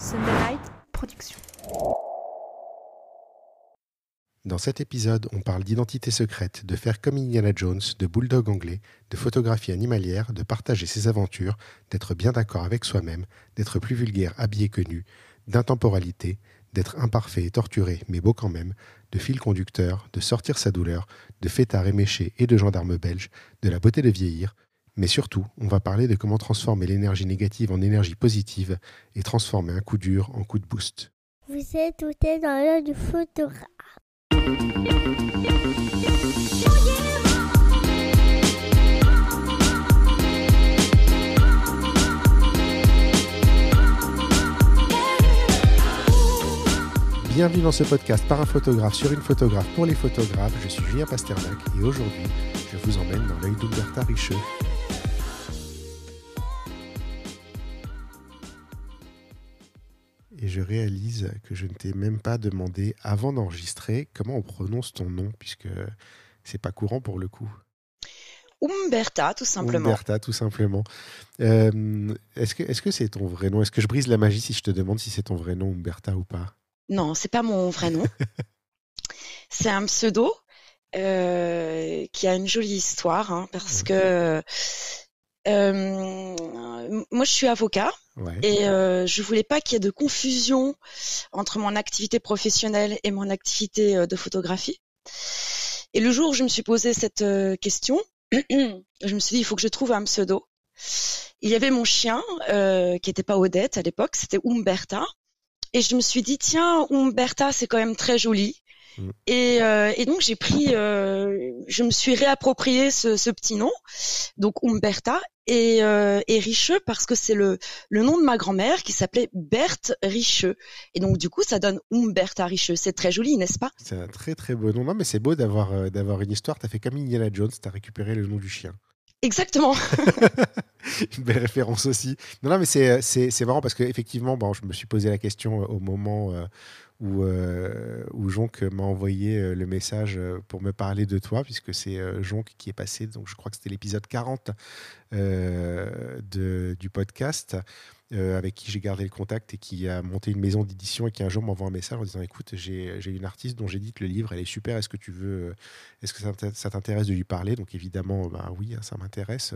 Sunderlight Productions. Dans cet épisode, on parle d'identité secrète, de faire comme Indiana Jones, de bulldog anglais, de photographie animalière, de partager ses aventures, d'être bien d'accord avec soi-même, d'être plus vulgaire habillé que nu, d'intemporalité, d'être imparfait et torturé, mais beau quand même, de fil conducteur, de sortir sa douleur, de fêtard éméché et de gendarme belge, de la beauté de vieillir, mais surtout, on va parler de comment transformer l'énergie négative en énergie positive et transformer un coup dur en coup de boost. Vous êtes tout est dans l'heure du photographe. Bienvenue dans ce podcast par un photographe sur une photographe pour les photographes. Je suis Julien Pasternak et aujourd'hui, je vous emmène dans l'œil d'Umberta Richeux. Et je réalise que je ne t'ai même pas demandé avant d'enregistrer comment on prononce ton nom, puisque c'est pas courant pour le coup. Umberta, tout simplement. Umberta, tout simplement. Euh, est-ce que est-ce que c'est ton vrai nom? Est-ce que je brise la magie si je te demande si c'est ton vrai nom, Umberta, ou pas? Non, c'est pas mon vrai nom. c'est un pseudo euh, qui a une jolie histoire, hein, parce Ok. que moi je suis avocat Ouais. et euh, je voulais pas qu'il y ait de confusion entre mon activité professionnelle et mon activité euh, de photographie. Et le jour où je me suis posé cette euh, question, je me suis dit il faut que je trouve un pseudo. Il y avait mon chien euh, qui était pas Odette à l'époque, c'était Umberta. Et je me suis dit tiens Umberta c'est quand même très joli. Mm. Et, euh, et donc j'ai pris, euh, je me suis réapproprié ce, ce petit nom, donc Umberta et, euh, et Richeux parce que c'est le, le nom de ma grand-mère qui s'appelait Berthe Richeux. Et donc du coup ça donne Umberta Richeux. C'est très joli, n'est-ce pas? C'est un très très beau nom. Non, mais c'est beau d'avoir euh, d'avoir une histoire. T'as fait comme Indiana Jones, t'as récupéré le nom du chien. Exactement. une belle référence aussi. Non, non, mais c'est marrant parce que effectivement, bon, je me suis posé la question au moment où euh, où Jonc m'a envoyé euh, le message euh, pour me parler de toi, puisque c'est Jonc qui est passé. Donc, je crois que c'était l'épisode 40 euh, de, du podcast. Euh, avec qui j'ai gardé le contact et qui a monté une maison d'édition et qui un jour m'envoie un message en disant écoute j'ai une artiste dont j'édite le livre elle est super est-ce que tu veux euh, est-ce que ça t'int- ça t'intéresse de lui parler? Donc évidemment bah oui hein, ça m'intéresse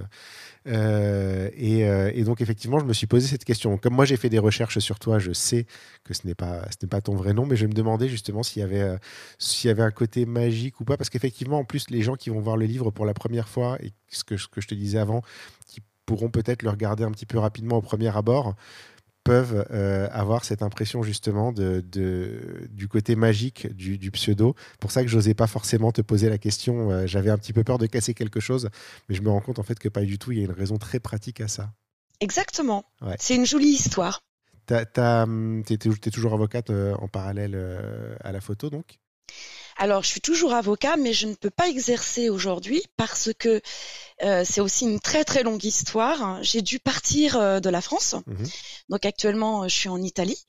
euh, et, donc effectivement, je me suis posé cette question. Comme moi, j'ai fait des recherches sur toi, je sais que ce n'est pas ce n'est pas ton vrai nom, mais je me demandais justement s'il y avait s'il y avait un côté magique ou pas, parce qu'effectivement, en plus, les gens qui vont voir le livre pour la première fois et ce que ce que je te disais avant, qui pourront peut-être le regarder un petit peu rapidement au premier abord peuvent euh, avoir cette impression justement de, de- du côté magique du, du pseudo. Pour ça que j'osais pas forcément te poser la question. euh, J'avais un petit peu peur de casser quelque chose, mais je me rends compte en fait que pas du tout. Il y a une raison très pratique à ça. Exactement. Ouais. C'est une jolie histoire. T'as, hum, t'es toujours avocate euh, en parallèle à la photo, donc? Alors, je suis toujours avocat, mais je ne peux pas exercer aujourd'hui parce que euh, c'est aussi une très très longue histoire. J'ai dû partir euh, de la France. Mhm. Donc actuellement, je suis en Italie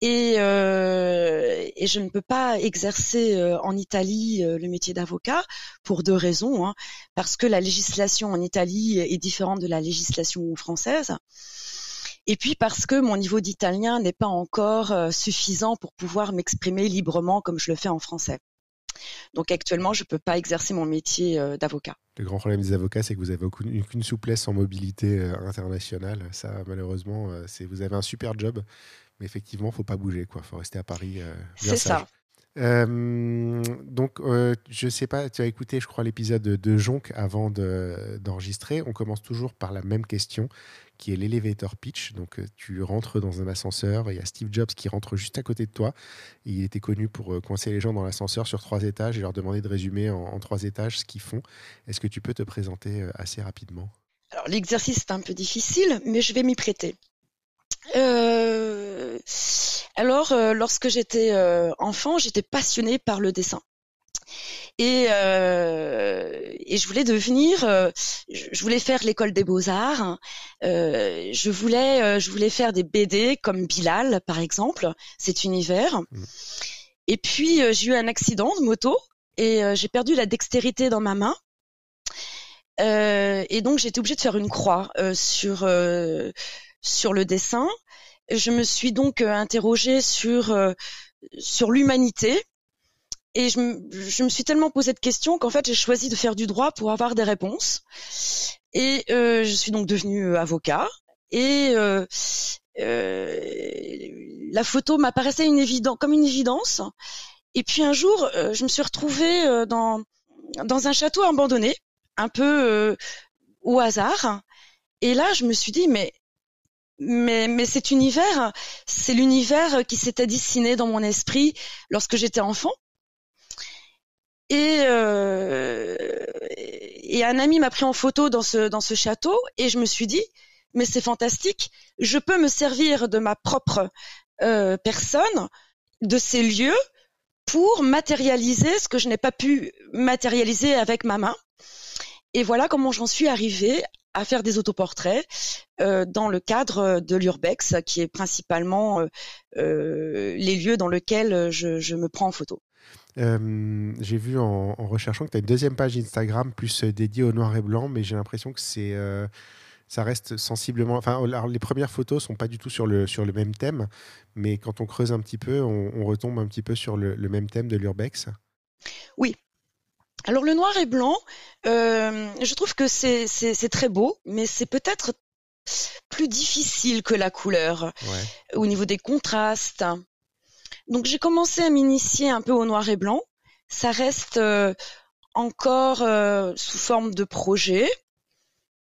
et, euh, et je ne peux pas exercer euh, en Italie euh, le métier d'avocat pour deux raisons. hein. Parce que la législation en Italie est différente de la législation française. Et puis parce que mon niveau d'italien n'est pas encore suffisant pour pouvoir m'exprimer librement comme je le fais en français. Donc actuellement, je ne peux pas exercer mon métier euh, d'avocat. Le grand problème des avocats, c'est que vous avez aucune, aucune souplesse en mobilité euh, internationale. Ça, malheureusement, euh, c'est vous avez un super job, mais effectivement, faut pas bouger, quoi. Faut rester à Paris. euh, C'est ça. Euh, donc, euh, je sais pas, tu as écouté, je crois, l'épisode de Jonc avant de- d'enregistrer. On commence toujours par la même question, qui est l'elevator pitch. Donc, euh, tu rentres dans un ascenseur, il y a Steve Jobs qui rentre juste à côté de toi. Il était connu pour euh, coincer les gens dans l'ascenseur sur trois étages et leur demander de résumer en, en trois étages ce qu'ils font. Est-ce que tu peux te présenter assez rapidement? Alors l'exercice est un peu difficile, mais je vais m'y prêter. Euh, alors, euh, lorsque j'étais euh, enfant, j'étais passionnée par le dessin. Et, euh, et je voulais devenir, euh, je voulais faire l'école des beaux-arts. Euh, je voulais, euh, je voulais faire des BD comme Bilal, par exemple, cet univers. Mhm. Et puis euh, j'ai eu un accident de moto et euh, j'ai perdu la dextérité dans ma main. Euh, et donc j'étais obligée de faire une croix euh, sur euh, sur le dessin. Je me suis donc interrogée sur sur l'humanité et je, je, me suis tellement posé de questions qu'en fait j'ai choisi de faire du droit pour avoir des réponses. Et euh, je suis donc devenue euh, avocat. Et euh, euh, la photo m'apparaissait comme une évidence. Et puis un jour, euh, je me suis retrouvée dans dans un château abandonné, un peu au hasard. Et là, je me suis dit, mais mais, mais cet univers, c'est l'univers qui s'était dessiné dans mon esprit lorsque j'étais enfant. Et, euh, et un ami m'a pris en photo dans ce, dans ce château et je me suis dit, mais c'est fantastique, je peux me servir de ma propre euh, personne, de ces lieux, pour matérialiser ce que je n'ai pas pu matérialiser avec ma main. Et voilà comment j'en suis arrivée à faire des autoportraits euh, dans le cadre de l'urbex, qui est principalement euh, euh les lieux dans lesquels je, je me prends en photo. Euh, j'ai vu en, recherchant que tu as une deuxième page Instagram plus euh, dédiée au noir et blanc, mais j'ai l'impression que c'est euh, ça reste sensiblement. Enfin, les premières photos sont pas du tout sur le, sur le même thème, mais quand on creuse un petit peu, on, retombe un petit peu sur le, même thème de l'urbex. Oui. Alors le noir et blanc, je trouve que c'est très beau, mais c'est peut-être plus difficile que la couleur au niveau des contrastes. Donc j'ai commencé à m'initier un peu au noir et blanc. Ça reste euh, encore euh, sous forme de projet.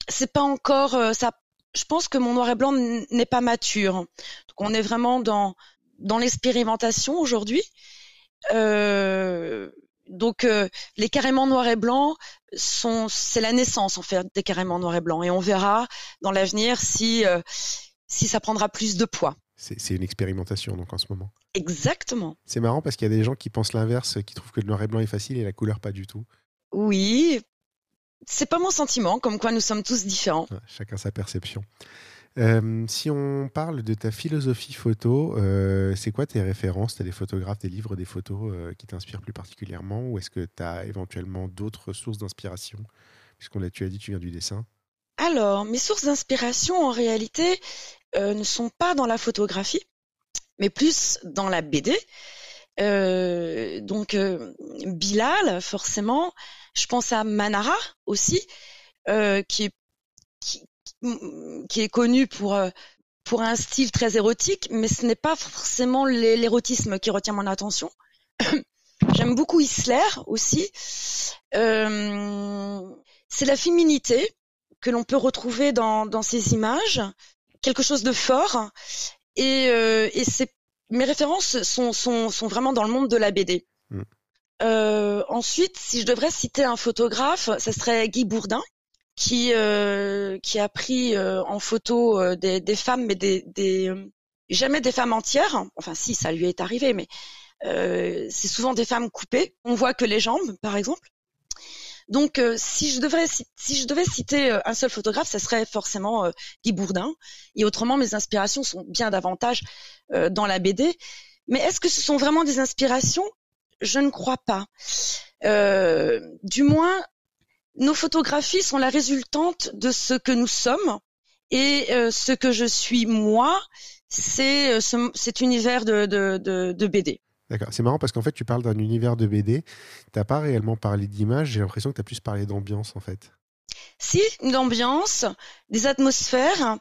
C'est pas encore euh, ça. Je pense que mon noir et blanc n'est pas mature. Donc on est vraiment dans dans l'expérimentation aujourd'hui. Donc les carréments noir et blanc sont c'est la naissance en fait des carréments noir et blanc et on verra dans l'avenir si si ça prendra plus de poids. C'est une expérimentation donc en ce moment. Exactement. C'est marrant parce qu'il y a des gens qui pensent l'inverse, qui trouvent que le noir et blanc est facile et la couleur pas du tout. Oui, c'est pas mon sentiment, comme quoi nous sommes tous différents. chacun sa perception. Euh, si on parle de ta philosophie photo, euh, c'est quoi tes références? Tu as des photographes, des livres, des photos euh, qui t'inspirent plus particulièrement Ou est-ce que tu as éventuellement d'autres sources d'inspiration? Puisqu'on l'a, tu as dit, tu viens du dessin. Alors, mes sources d'inspiration, en réalité, ne sont pas dans la photographie mais plus dans la BD. Donc Bilal, forcément. Je pense à Manara aussi, qui, qui, qui, est connu pour pour un style très érotique, mais ce n'est pas forcément l'érotisme qui retient mon attention. J'aime beaucoup Isler aussi. Euh, c'est la féminité que l'on peut retrouver dans, dans ces images, quelque chose de fort et, euh, et c'est mes références sont, sont, sont vraiment dans le monde de la BD. Mm. Euh, ensuite, si je devrais citer un photographe, ça serait Guy Bourdin, qui euh, qui a pris euh, en photo euh, des, des, femmes, mais des, des jamais des femmes entières. Enfin, si ça lui est arrivé, mais c'est souvent des femmes coupées. On voit que les jambes, par exemple. Donc, euh, si je devrais si je devais citer euh, un seul photographe, ça serait forcément euh, Guy Bourdin. Et autrement, mes inspirations sont bien davantage dans la BD. Mais est-ce que ce sont vraiment des inspirations? Je ne crois pas. du moins, nos photographies sont la résultante de ce que nous sommes. Et ce que je suis moi, c'est cet univers de, de, de, de BD. D'accord. C'est marrant parce qu'en fait, tu parles d'un univers de BD. Tu n'as pas réellement parlé d'image. J'ai l'impression que tu as plus parlé d'ambiance, en fait. Si, d'ambiance, des atmosphères.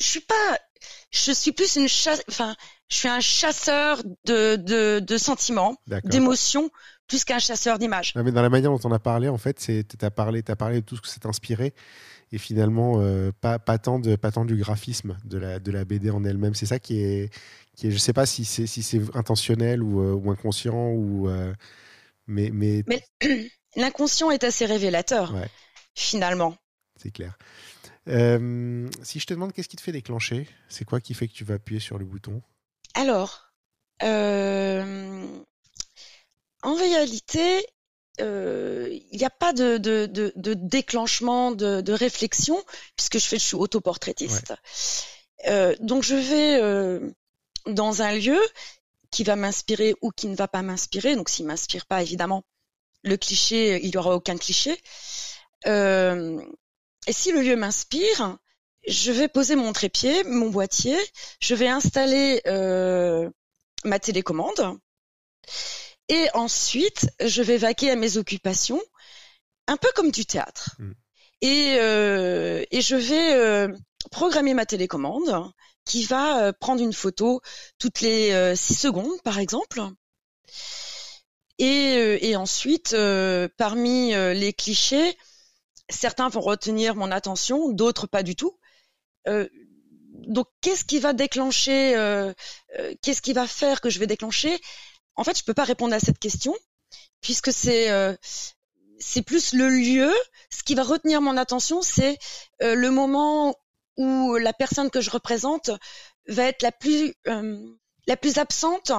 Je suis pas. Je suis plus une chasse. Enfin, je suis un chasseur de, de, de sentiments, d'émotions, plus qu'un chasseur d'images. mais dans la manière dont on a parlé, en fait, tu as parlé, as parlé de tout ce que c'est inspiré et finalement euh, pas, pas, tant de, pas tant du graphisme de la, de la BD en elle-même. C'est ça qui est, qui est, je sais pas si c'est si c'est intentionnel ou, euh, ou, inconscient ou euh, mais mais, mais l'inconscient est assez révélateur finalement. C'est clair. si je te demande qu'est-ce qui te fait déclencher, c'est quoi qui fait que tu vas appuyer sur le bouton? Alors, en réalité, euh, il n'y a pas de, de, de, de déclenchement de, de, réflexion puisque je fais je suis autoportraitiste. Euh, donc je vais euh, dans un lieu qui va m'inspirer ou qui ne va pas m'inspirer. Donc s'il m'inspire pas, évidemment, le cliché, il y aura aucun cliché. Euh, et si le lieu m'inspire, je vais poser mon trépied, mon boîtier, je vais installer euh, ma télécommande et ensuite je vais vaquer à mes occupations, un peu comme du théâtre. Mm. Et, euh, et je vais euh, programmer ma télécommande qui va euh, prendre une photo toutes les euh, six secondes, par exemple. Et, euh, et ensuite, euh, parmi euh, les clichés, certains vont retenir mon attention, d'autres pas du tout. Euh, donc, qu'est-ce qui va déclencher euh, euh, Qu'est-ce qui va faire que je vais déclencher? En fait, je peux pas répondre à cette question puisque c'est euh, c'est plus le lieu. Ce qui va retenir mon attention, c'est euh, le moment où la personne que je représente va être la plus euh, la plus absente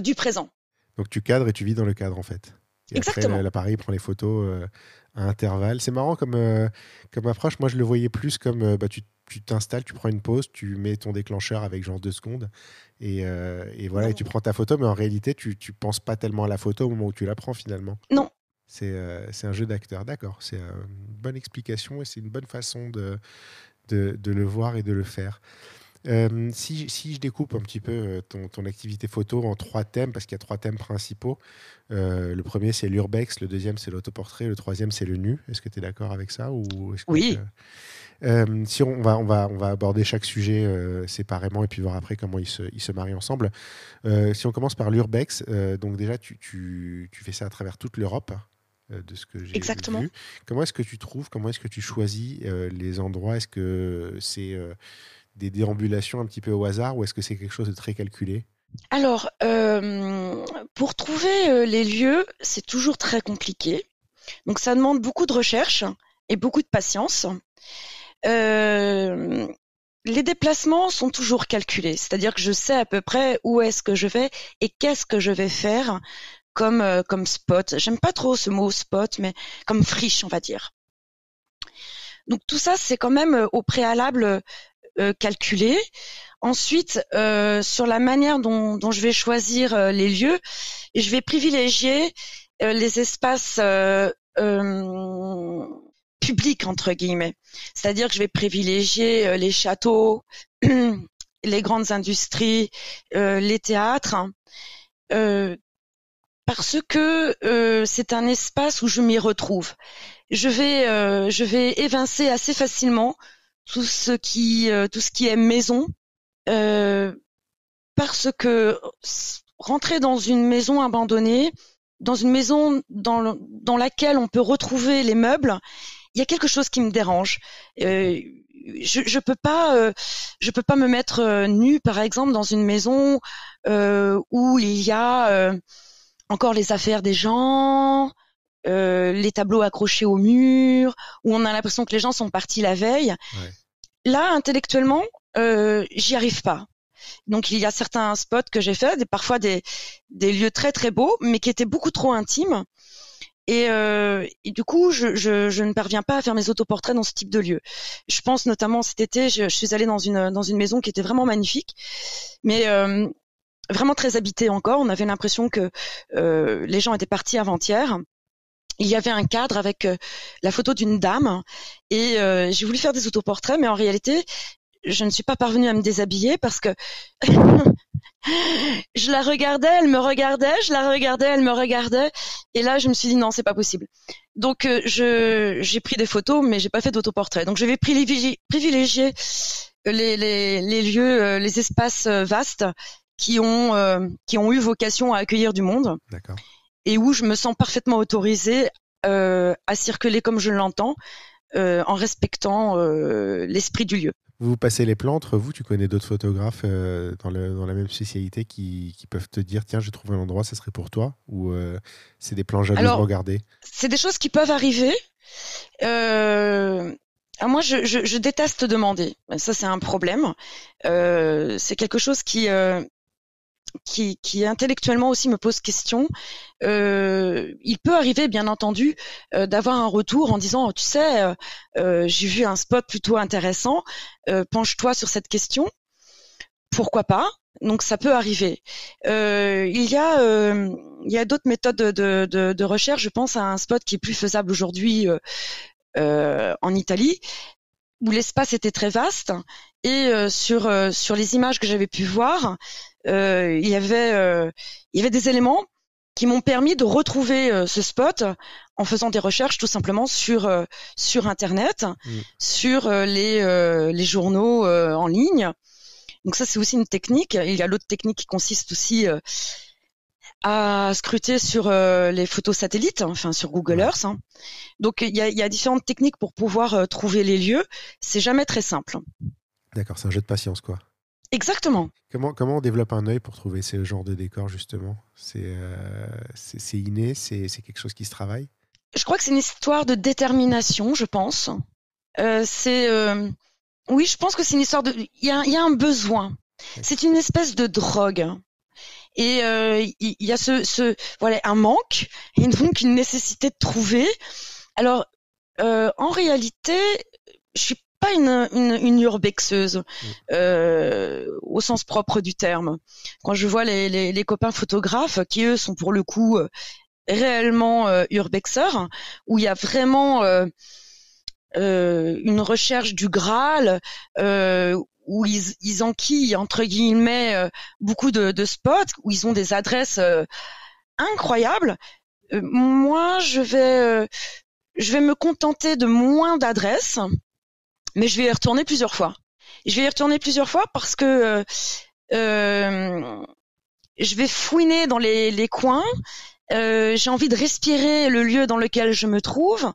du présent. Donc tu cadres et tu vis dans le cadre en fait. Et Exactement. Après, l'appareil prend les photos à intervalles. C'est marrant comme, euh, comme approche. Moi, je le voyais plus comme euh, bah, tu tu t'installes, tu prends une pause, tu mets ton déclencheur avec genre deux secondes et, euh, et voilà, et tu prends ta photo. Mais en réalité, tu tu penses pas tellement à la photo au moment où tu la prends finalement. Non. C'est euh, c'est un jeu d'acteur. D'accord. C'est une bonne explication et c'est une bonne façon de, de, de le voir et de le faire. Euh, si, si je découpe un petit peu euh, ton, ton activité photo en trois thèmes, parce qu'il y a trois thèmes principaux. Euh, le premier, c'est l'urbex, le deuxième, c'est l'autoportrait, le troisième, c'est le nu. Est-ce que tu es d'accord avec ça ou est-ce que Oui. Euh, si on va, on, va, on va aborder chaque sujet séparément et puis voir après comment ils se, ils se marient ensemble. Si on commence par l'urbex, donc déjà, tu, tu, tu fais ça à travers toute l'Europe. de ce que j'ai Exactement. vu. Comment est-ce que tu trouves, comment est-ce que tu choisis les endroits? Est-ce que c'est des déambulations un petit peu au hasard ou est-ce que c'est quelque chose de très calculé? Alors, euh, pour trouver euh, les lieux, c'est toujours très compliqué. Donc, ça demande beaucoup de recherche et beaucoup de patience. Euh, les déplacements sont toujours calculés, c'est-à-dire que je sais à peu près où est-ce que je vais et qu'est-ce que je vais faire comme spot. J'aime pas trop ce mot spot, mais comme friche, on va dire. Donc tout ça, c'est quand même au préalable euh, calculé. Ensuite, euh, sur la manière dont, je vais choisir euh, les lieux, je vais privilégier euh, les espaces publics entre guillemets. C'est-à-dire que je vais privilégier les châteaux, les grandes industries, les théâtres, euh, parce que c'est un espace où je m'y retrouve. Je vais, je vais évincer assez facilement tout ce qui, euh, tout ce qui est maison, euh, parce que rentrer dans une maison abandonnée, dans une maison dans, le- dans laquelle on peut retrouver les meubles, il y a quelque chose qui me dérange. Euh, je, je peux pas, euh, je peux pas me mettre euh, nue, par exemple, dans une maison où il y a encore les affaires des gens, euh, les tableaux accrochés au mur, où on a l'impression que les gens sont partis la veille. Ouais. Là, intellectuellement, euh, j'y arrive pas. Donc il y a certains spots que j'ai fait, des, parfois des, des lieux très très beaux, mais qui étaient beaucoup trop intimes. Et, euh, et du coup, je, je, je ne parviens pas à faire mes autoportraits dans ce type de lieu. Je pense notamment cet été, je, je suis allée dans une dans une maison qui était vraiment magnifique, mais euh, vraiment très habitée encore. On avait l'impression que euh, les gens étaient partis avant-hier. Il y avait un cadre avec euh, la photo d'une dame et euh, j'ai voulu faire des autoportraits, mais en réalité, je ne suis pas parvenue à me déshabiller parce que je la regardais, elle me regardait, je la regardais, elle me regardait, et là je me suis dit non, c'est pas possible. Donc euh, je j'ai pris des photos, mais j'ai pas fait d'autoportrait. Donc je vais privilégier, les, les, les lieux, euh, les espaces euh, vastes qui ont euh, qui ont eu vocation à accueillir du monde D'accord. Et où je me sens parfaitement autorisée euh, à circuler comme je l'entends, euh, en respectant euh, l'esprit du lieu. Vous passez les plans entre vous, tu connais d'autres photographes euh, dans, le- dans la même spécialité qui, qui peuvent te dire tiens, j'ai trouvé un endroit, ça serait pour toi Ou euh, c'est des plans de regarder c'est des choses qui peuvent arriver. Euh, ah, moi, je, je, je déteste demander. Ça, c'est un problème. Euh, c'est quelque chose qui, euh, qui, qui intellectuellement aussi me pose question. Euh, il peut arriver, bien entendu, euh, d'avoir un retour en disant, tu sais, euh, euh, j'ai vu un spot plutôt intéressant. euh, penche-toi sur cette question. Pourquoi pas? Donc ça peut arriver. Euh, il y a, a d'autres méthodes de, de, de, recherche. Je pense à un spot qui est plus faisable aujourd'hui en Italie. où l'espace était très vaste et sur sur les images que j'avais pu voir, il y avait il y avait des éléments qui m'ont permis de retrouver ce spot en faisant des recherches tout simplement sur sur internet, mm. sur les les journaux en ligne. Donc ça c'est aussi une technique. Il y a l'autre technique qui consiste aussi à scruter sur euh, les photos satellites, hein, enfin sur Google Earth. Hein. Donc il y a, différentes techniques pour pouvoir euh, trouver les lieux. C'est jamais très simple. D'accord, c'est un jeu de patience quoi. Exactement. Comment, comment on développe un œil pour trouver ce genre de décor justement? C'est euh, inné, c'est quelque chose qui se travaille? Je crois que c'est une histoire de détermination, je pense. c'est oui, je pense que c'est une histoire de. Il y a, y a un besoin. C'est une espèce de drogue et euh, il y, a ce, ce, voilà un manque et donc une nécessité de trouver. Alors euh, en réalité, je suis pas une, une, une urbexeuse mm. euh, au sens propre du terme. Quand je vois les, les, les, copains photographes qui eux sont pour le coup euh, réellement euh, urbexeurs, où il y a vraiment euh, euh, une recherche du Graal, euh, où ils, ils enquillent entre guillemets euh, beaucoup de, de, spots, où ils ont des adresses euh, incroyables. Euh, moi, je vais, je vais me contenter de moins d'adresses, mais je vais y retourner plusieurs fois. Je vais y retourner plusieurs fois parce que je vais fouiner dans les, les coins. J'ai envie de respirer le lieu dans lequel je me trouve.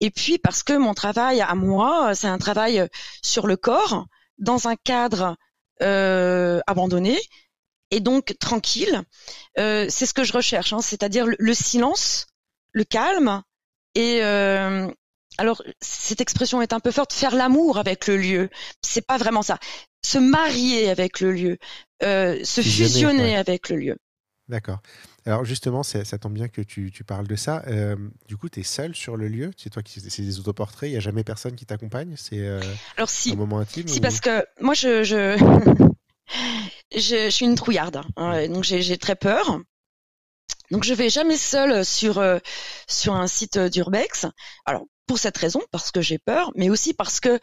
Et puis parce que mon travail à moi, c'est un travail sur le corps dans un cadre euh, abandonné et donc tranquille. Euh, c'est ce que je recherche, hein, c'est-à-dire le, silence, le calme et euh, alors cette expression est un peu forte, faire l'amour avec le lieu. C'est pas vraiment ça. Se marier avec le lieu, se fusionner avec le lieu. D'accord. Alors justement, ça tombe bien que tu, parles de ça. Euh, du coup, tu es seul sur le lieu? C'est toi qui c'est des autoportraits, il n'y a jamais personne qui t'accompagne? C'est euh, Alors si, un moment intime Si, parce que moi, je, je, je, suis une trouillarde, hein, donc j'ai très peur. Donc je vais jamais seule sur euh, sur un site d'urbex. Alors pour cette raison, parce que j'ai peur, mais aussi parce que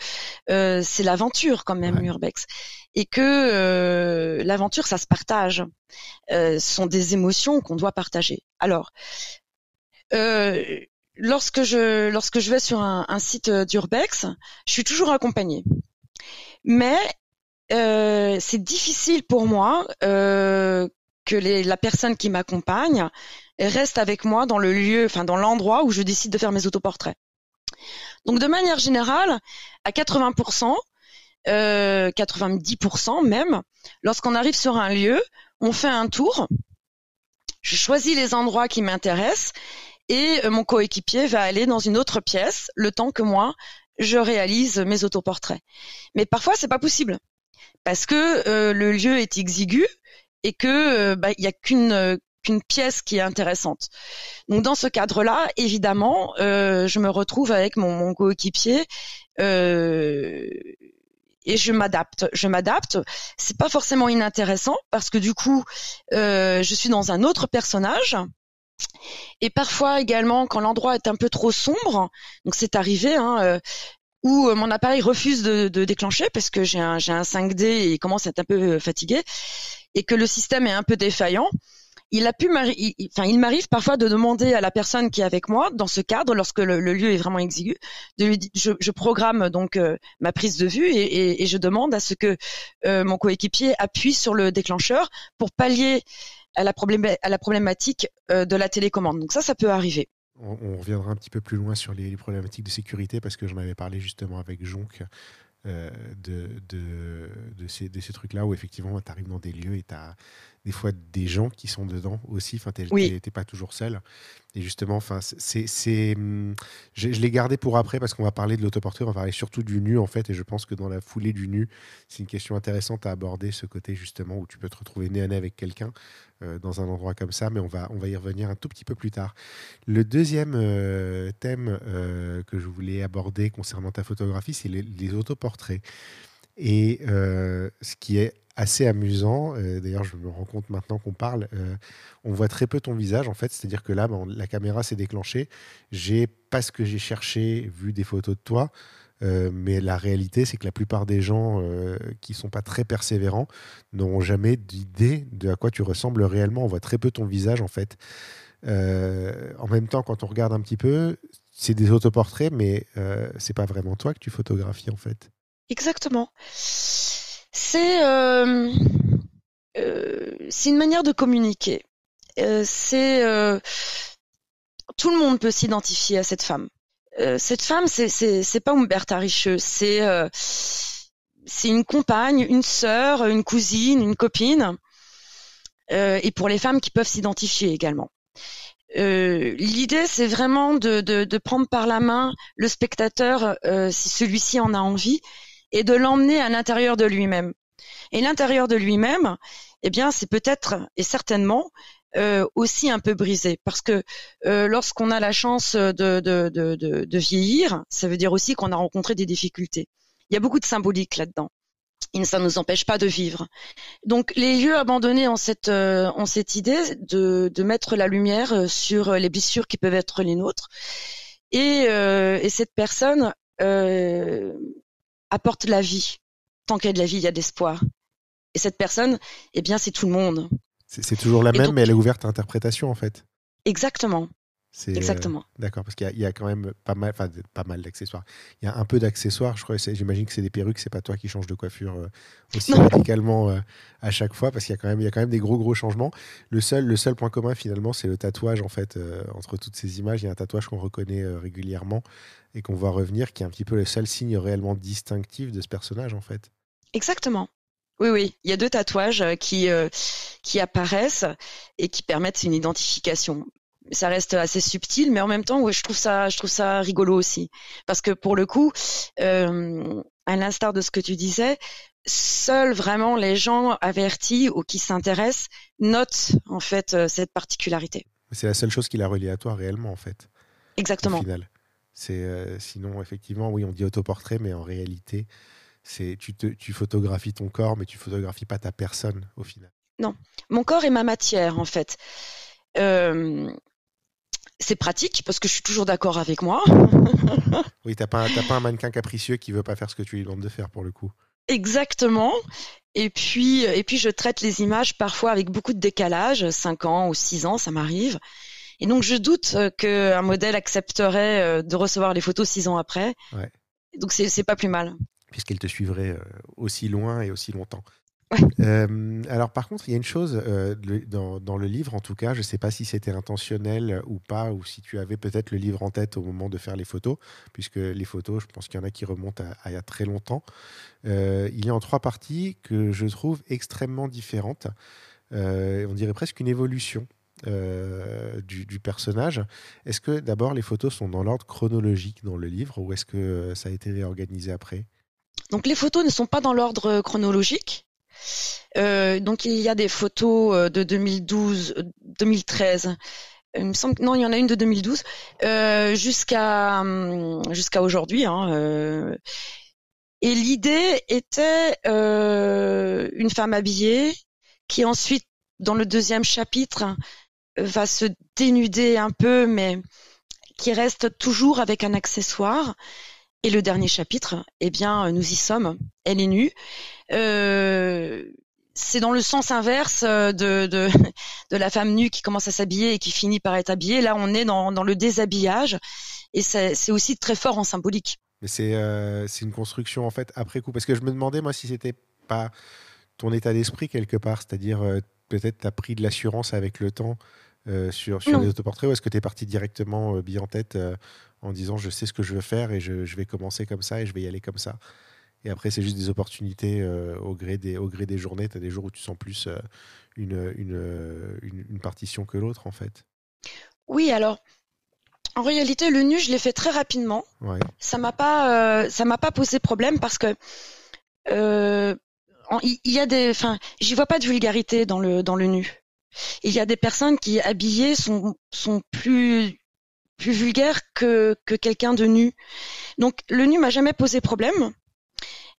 euh, c'est l'aventure quand même Urbex, et que euh, l'aventure ça se partage. Euh, ce sont des émotions qu'on doit partager. Alors, lorsque je lorsque je vais sur un, site d'Urbex, je suis toujours accompagnée, mais c'est difficile pour moi que les, la personne qui m'accompagne reste avec moi dans le lieu, enfin dans l'endroit où je décide de faire mes autoportraits. Donc de manière générale, à 80%, 90% euh, même, lorsqu'on arrive sur un lieu, on fait un tour. Je choisis les endroits qui m'intéressent et euh, mon coéquipier va aller dans une autre pièce le temps que moi je réalise mes autoportraits. Mais parfois c'est pas possible parce que euh, le lieu est exigu et que bah, il y a qu'une une pièce qui est intéressante. Donc dans ce cadre-là, évidemment, euh, je me retrouve avec mon, coéquipier euh, et je m'adapte. Je m'adapte. C'est pas forcément inintéressant parce que du coup, euh, je suis dans un autre personnage. Et parfois également, quand l'endroit est un peu trop sombre, donc c'est arrivé, hein, où mon appareil refuse de, déclencher parce que j'ai un, j'ai un 5D et il commence à être un peu fatigué et que le système est un peu défaillant il m'arrive parfois de demander à la personne qui est avec moi, dans ce cadre, lorsque le, lieu est vraiment exigu, de lui, je, je programme donc euh, ma prise de vue et, je demande à ce que euh, mon coéquipier appuie sur le déclencheur pour pallier à la, problématique euh, de la télécommande. Donc ça, ça peut arriver. On, reviendra un petit peu plus loin sur les, problématiques de sécurité parce que j'en avais parlé justement avec Jonc. de, de, de, ces, de ces trucs-là où effectivement tu arrives dans des lieux et tu as des fois des gens qui sont dedans aussi. Enfin, t'es pas toujours seul. Et justement, enfin, c'est, hum, je, l'ai gardé pour après parce qu'on va parler de l'autoportrait, on va parler surtout du nu en fait. Et je pense que dans la foulée du nu, c'est une question intéressante à aborder ce côté justement où tu peux te retrouver nez à nez avec quelqu'un euh, dans un endroit comme ça. Mais on va, on va y revenir un tout petit peu plus tard. Le deuxième euh, thème euh, que je voulais aborder concernant ta photographie, c'est les, les autoportraits. Et ce qui est assez amusant. Euh, d'ailleurs, je me rends compte maintenant qu'on parle, euh, on voit très peu ton visage en fait. C'est-à-dire que là, la caméra s'est déclenchée. J'ai, parce que j'ai cherché, vu des photos de toi, mais la réalité, c'est que la plupart des gens qui sont pas très persévérants n'auront jamais d'idée de à quoi tu ressembles réellement. On voit très peu ton visage en fait. en même temps, quand on regarde un petit peu, c'est des autoportraits, mais c'est pas vraiment toi que tu photographies en fait. Exactement. C'est c'est une manière de communiquer. c'est tout le monde peut s'identifier à cette femme. Euh, cette femme, c'est pas Umberta Richeux, c'est euh, c'est une compagne, une sœur, une cousine, une copine, euh, et pour les femmes qui peuvent s'identifier également. L'idée, c'est vraiment de, de, prendre par la main le spectateur, si celui-ci en a envie, et de l'emmener à l'intérieur de lui-même. Et l'intérieur de lui-même, eh bien, c'est peut-être et certainement euh, aussi un peu brisé parce que euh, lorsqu'on a la chance de, de, de, de, vieillir, ça veut dire aussi qu'on a rencontré des difficultés. Il y a beaucoup de symbolique là-dedans. Et ça ne nous empêche pas de vivre. Donc les lieux abandonnés ont cette, euh, ont cette idée de, de mettre la lumière sur les blessures qui peuvent être les nôtres. Et, et cette personne apporte la vie. Tant qu'il y a de la vie, il y a de l'espoir. Et cette personne, eh bien, c'est tout le monde. C'est toujours la même, mais elle est ouverte à interprétation en fait. Exactement. Euh, Exactement. D'accord, parce qu'il y, a quand même pas mal, enfin pas mal d'accessoires. Il y a un peu d'accessoires. Je crois, j'imagine que c'est des perruques. C'est pas toi qui changes de coiffure euh, aussi radicalement euh, à chaque fois, parce qu'il y a quand même, il y a quand même des gros gros changements. Le seul, le seul point commun finalement, c'est le tatouage en fait entre toutes ces images. Il y a un tatouage qu'on reconnaît régulièrement et qu'on voit revenir, qui est un petit peu le seul signe réellement distinctif de ce personnage en fait. Exactement. Oui, oui, il y a deux tatouages euh, qui euh, qui apparaissent et qui permettent une identification. Ça reste assez subtil, mais en même temps, je trouve ça, je trouve ça rigolo aussi, parce que pour le coup, euh, à l'instar de ce que tu disais, seuls vraiment les gens avertis ou qui s'intéressent notent en fait cette particularité. C'est la seule chose qui la relie à toi réellement, en fait. Exactement. Au final. C'est sinon effectivement, oui, on dit autoportrait, mais en réalité, c'est tu, tu photographies ton corps, mais tu photographies pas ta personne au final. Non, mon corps est ma matière en fait. Euh, c'est pratique parce que je suis toujours d'accord avec moi. oui, t'as pas, pas un mannequin capricieux qui veut pas faire ce que tu lui demandes de faire pour le coup. Exactement. Et puis, et puis je traite les images parfois avec beaucoup de décalage, 5 ans ou 6 ans, ça m'arrive. Et donc je doute qu'un modèle accepterait euh, de recevoir les photos 6 ans après. Ouais. Donc c'est pas plus mal puisqu'elle te suivrait euh, aussi loin et aussi longtemps. Euh, alors par contre, il y a une chose euh, dans, le livre, en tout cas, je ne sais pas si c'était intentionnel ou pas, ou si tu avais peut-être le livre en tête au moment de faire les photos, puisque les photos, je pense qu'il y en a qui remontent à, il y a très longtemps. il y a en trois parties que je trouve extrêmement différentes. on dirait presque une évolution du, du, personnage. Est-ce que d'abord les photos sont dans l'ordre chronologique dans le livre, ou est-ce que ça a été réorganisé après? Donc les photos ne sont pas dans l'ordre chronologique? Euh, donc il y a des photos euh, de 2012, 2013. Euh, il me semble non, il y en a une de 2012 jusqu'à hum, jusqu'à aujourd'hui. Hein, et l'idée était une femme habillée qui ensuite, dans le deuxième chapitre, va se dénuder un peu, mais qui reste toujours avec un accessoire et le dernier chapitre, eh bien, nous y sommes. Elle est nue. Euh, c'est dans le sens inverse euh, de, de, de, la femme nue qui commence à s'habiller et qui finit par être habillée. Là, on est dans, dans le déshabillage et c'est aussi très fort en symbolique. Mais c'est euh, une construction en fait après coup. Parce que je me demandais, moi, si c'était pas ton état d'esprit quelque part, c'est-à-dire euh, peut-être tu as pris de l'assurance avec le temps sur, sur les autoportraits ou est-ce que tu es parti directement bien en tête en disant je sais ce que je veux faire et je, vais commencer comme ça et je vais y aller comme ça? Et après, c'est juste des opportunités euh, au, gré des, au gré des journées. Tu as des jours où tu sens plus euh, une, une, une, partition que l'autre, en fait. Oui, alors, en réalité, le nu, je l'ai fait très rapidement. Ça m'a pas, euh, ça m'a pas posé problème parce que il y, a des, enfin, j'y vois pas de vulgarité dans le dans le nu. Il y a des personnes qui habillées sont sont plus plus vulgaire que, que quelqu'un de nu. Donc le nu m'a jamais posé problème.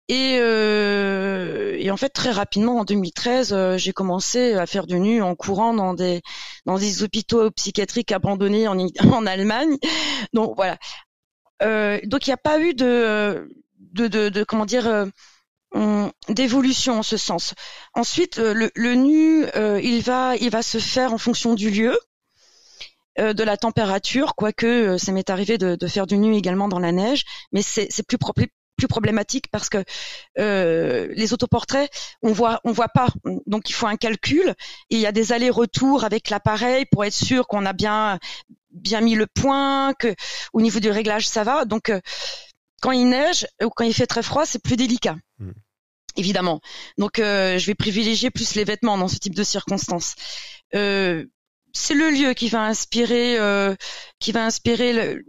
Et, euh, et, en fait, très rapidement, en 2013, euh, j'ai commencé à faire du nu en courant dans des dans des hôpitaux psychiatriques abandonnés en, en Allemagne. Donc voilà. Euh, donc il n'y a pas eu de, de, de, de comment dire euh, hum, d'évolution en ce sens. Ensuite, euh, le, le nu, euh, il va, il va se faire en fonction du lieu, de la température, quoique ça m'est arrivé de, de faire du nu également dans la neige, mais c'est plus propre- plus problématique parce que euh, les autoportraits on voit on voit pas. Donc il faut un calcul et il y a des allers-retours avec l'appareil pour être sûr qu'on a bien bien mis le point que au niveau du réglage ça va. Donc euh, quand il neige ou quand il fait très froid c'est plus délicat. Mm. évidemment. Donc euh, je vais privilégier plus les vêtements dans ce type de circonstances. Euh, c'est le lieu qui va inspirer euh, qui va inspirer le,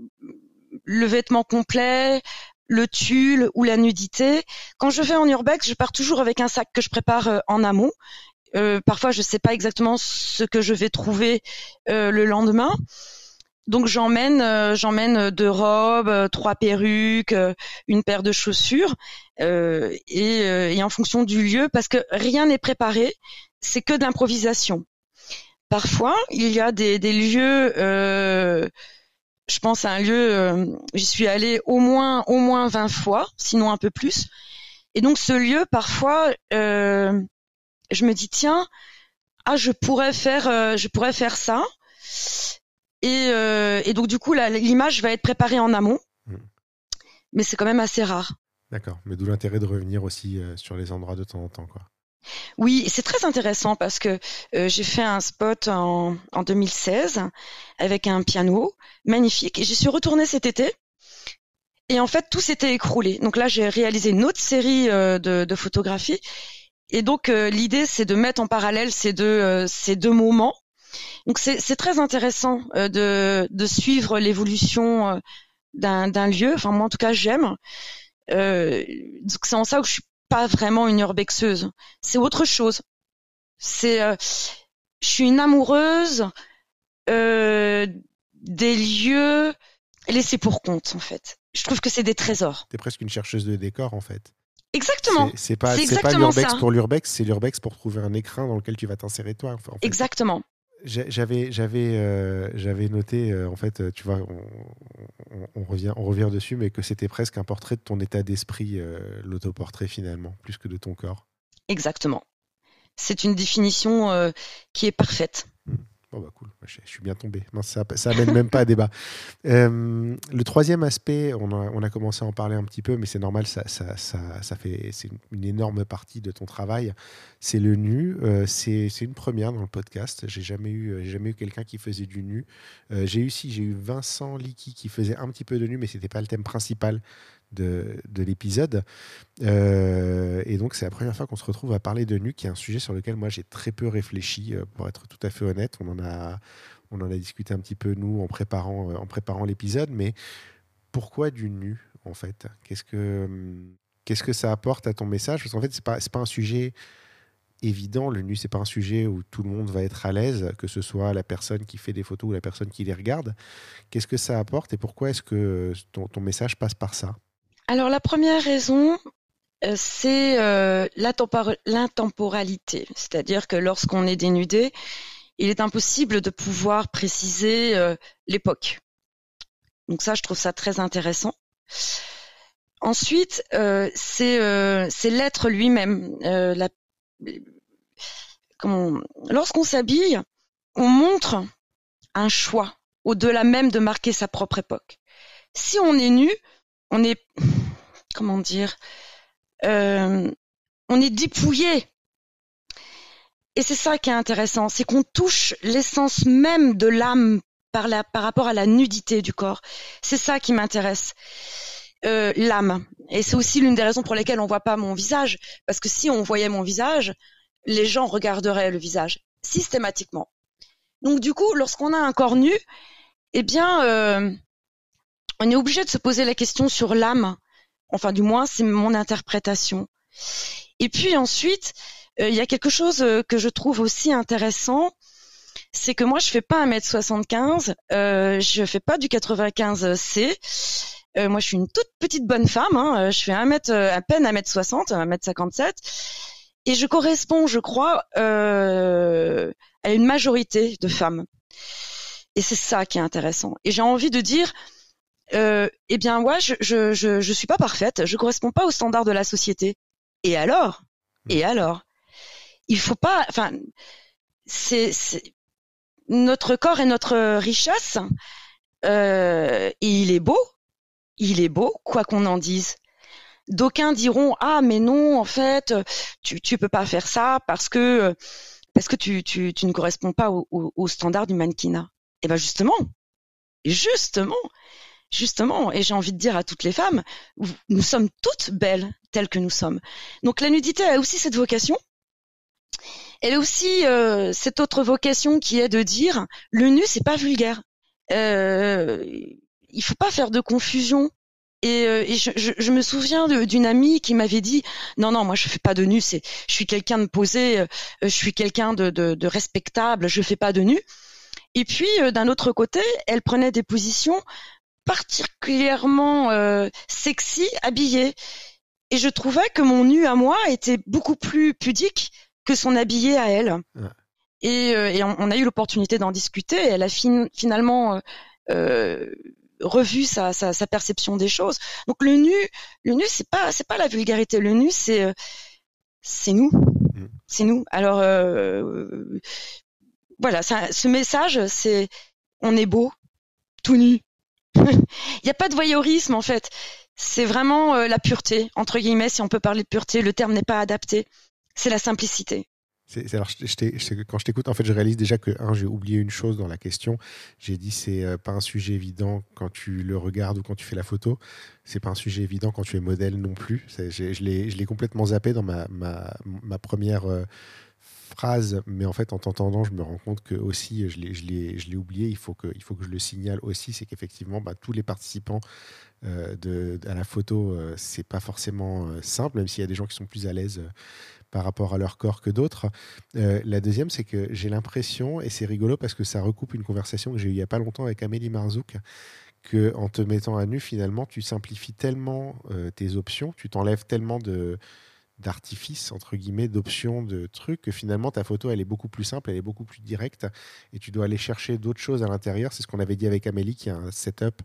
le vêtement complet le tulle ou la nudité. Quand je vais en urbex, je pars toujours avec un sac que je prépare euh, en amont. Euh, parfois, je ne sais pas exactement ce que je vais trouver euh, le lendemain. Donc j'emmène, deux robes, trois perruques, une paire de chaussures, et, en fonction du lieu, parce que rien n'est préparé, c'est que de l'improvisation. Parfois, il y a des, lieux je pense à un lieu, euh, j'y suis allée au moins au moins 20 fois, sinon un peu plus. Et donc ce lieu, parfois, euh, je me dis tiens, ah je pourrais faire, euh, je pourrais faire ça. Et, euh, et donc du coup, l'image va être préparée en amont, Mm. mais c'est quand même assez rare. D'accord. Mais d'où l'intérêt de revenir aussi euh, sur les endroits de temps en temps, quoi. Oui, c'est très intéressant parce que euh, j'ai fait un spot en, en 2016 avec un piano magnifique et j'y suis retournée cet été. Et en fait, tout s'était écroulé. Donc là, j'ai réalisé une autre série euh, de, de photographies. Et donc, euh, l'idée, c'est de mettre en parallèle ces deux, euh, ces deux moments. Donc, c'est très intéressant euh, de, de suivre l'évolution euh, d'un lieu. Enfin, moi, en tout cas, j'aime. Euh, c'est en ça que je suis pas vraiment une urbexeuse. C'est autre chose. C'est, euh, je suis une amoureuse euh, des lieux laissés pour compte, en fait. Je trouve que c'est des trésors. T'es presque une chercheuse de décor, en fait. Exactement. C'est- pas, pas l'urbex pour l'urbex, c'est l'urbex pour trouver un écrin dans lequel tu vas t'insérer toi. en fait. Exactement. J'avais, j'avais, euh, j'avais noté, euh, en fait, euh, tu vois, on, on- on revient, on revient dessus, mais que c'était presque un portrait de ton état d'esprit, euh, l'autoportrait finalement, plus que de ton corps. Exactement. C'est une définition qui est parfaite. Bon bah cool, je, suis bien tombé. Non, ça, ça amène même pas à débat. Euh, le troisième aspect, on a, on a commencé à en parler un petit peu, mais c'est normal, ça, ça, ça, ça fait, c'est une, énorme partie de ton travail. C'est le nu. Euh, c'est une première dans le podcast. J'ai jamais eu, jamais eu quelqu'un qui faisait du nu. Euh, j'ai eu si, j'ai eu Vincent Licky qui faisait un petit peu de nu, mais c'était pas le thème principal de, de l'épisode. Euh, et donc, c'est la première fois qu'on se retrouve à parler de nu, qui est un sujet sur lequel moi j'ai très peu réfléchi, euh, pour être tout à fait honnête. On en a, on en a discuté un petit peu, nous, en préparant, euh, en préparant l'épisode. Mais pourquoi du nu, en fait? Qu'est-ce que, que ça apporte à ton message? Parce qu'en fait, c'est pas, c'est pas un sujet évident. Le nu, c'est pas un sujet où tout le monde va être à l'aise, que ce soit la personne qui fait des photos ou la personne qui les regarde. Qu'est-ce que ça apporte et pourquoi est-ce que ton, ton message passe par ça? Alors la première raison, euh, c'est euh, l'intempor- l'intemporalité. C'est-à-dire que lorsqu'on est dénudé, il est impossible de pouvoir préciser euh, l'époque. Donc ça, je trouve ça très intéressant. Ensuite, c'est l'être lui-même. Lorsqu'on s'habille, on montre un choix au-delà même de marquer sa propre époque. Si on est nu, on est comment dire, euh, on est dépouillé. Et c'est ça qui est intéressant, c'est qu'on touche l'essence même de l'âme par, rapport à la nudité du corps. C'est ça qui m'intéresse, euh, l'âme. Et c'est aussi l'une des raisons pour lesquelles on voit pas mon visage, parce que si on voyait mon visage, les gens regarderaient le visage systématiquement. Donc du coup, lorsqu'on a un corps nu, eh bien, euh, on est obligé de se poser la question sur l'âme. Enfin, du moins, c'est mon interprétation. Et puis ensuite, euh, il y a quelque chose euh, que je trouve aussi intéressant, c'est que moi, je fais pas 1m75, euh, je fais pas du 95C. Euh, moi, je suis une toute petite bonne femme. Hein, euh, je fais 1 mètre, euh, à peine 1m60, 1m57. Et je corresponds, je crois, à une majorité de femmes. Et c'est ça qui est intéressant. Et j'ai envie de dire, euh, eh bien, ouais, je, je, je, je suis pas parfaite, je corresponds pas aux standards de la société. Et alors? Mm. Et alors? Il faut pas, enfin, c'est notre corps est notre richesse, euh, et il est beau, il est beau, quoi qu'on en dise. D'aucuns diront ah mais non en fait tu tu peux pas faire ça parce que parce que tu tu, tu ne corresponds pas au, au, au standard du mannequinat. Et ben justement, justement, justement, et j'ai envie de dire à toutes les femmes, nous sommes toutes belles telles que nous sommes. Donc la nudité a aussi cette vocation. Elle a aussi euh, cette autre vocation qui est de dire le nu c'est pas vulgaire. Euh, il faut pas faire de confusion. Et, euh, je, me souviens d'une amie qui m'avait dit non non moi je fais pas de nu c'est je suis quelqu'un de posé euh, je suis quelqu'un de, de, respectable je fais pas de nu et puis d'un autre côté elle prenait des positions particulièrement euh, sexy habillée et je trouvais que mon nu à moi était beaucoup plus pudique que son habillé à elle Ouais. et, euh, et on, a eu l'opportunité d'en discuter et elle a fin- finalement euh, euh, revu sa, sa, sa perception des choses. Donc le nu, le nu c'est pas c'est pas la vulgarité. Le nu c'est euh, c'est nous, c'est nous. Alors euh, voilà, ça- ce message c'est on est beau, tout nu. Il n'y a pas de voyeurisme en fait. C'est vraiment euh, la pureté entre guillemets si on peut parler de pureté. Le terme n'est pas adapté. C'est la simplicité. Alors, je- quand je t'écoute, en fait, je réalise déjà que, un, j'ai oublié une chose dans la question. J'ai dit, c'est euh, pas un sujet évident quand tu le regardes ou quand tu fais la photo. C'est pas un sujet évident quand tu es modèle non plus. Je l'ai complètement zappé dans ma première euh, phrase, mais en fait, en t'entendant, je me rends compte que aussi, je l'ai- oublié. Il faut, que, il faut que je le signale aussi. C'est qu'effectivement, bah, tous les participants euh, de, à la photo, euh, c'est pas forcément euh, simple, même s'il y a des gens qui sont plus à l'aise. euh, par rapport à leur corps que d'autres. La deuxième, c'est que j'ai l'impression, et c'est rigolo parce que ça recoupe une conversation que j'ai eue il n'y a pas longtemps avec Amélie Marzouk, que en te mettant à nu, finalement, tu simplifies tellement tes options, tu t'enlèves tellement de d'artifices, entre guillemets, d'options, de trucs, que finalement ta photo, elle est beaucoup plus simple, elle est beaucoup plus directe, et tu dois aller chercher d'autres choses à l'intérieur. C'est ce qu'on avait dit avec Amélie, qui a un setup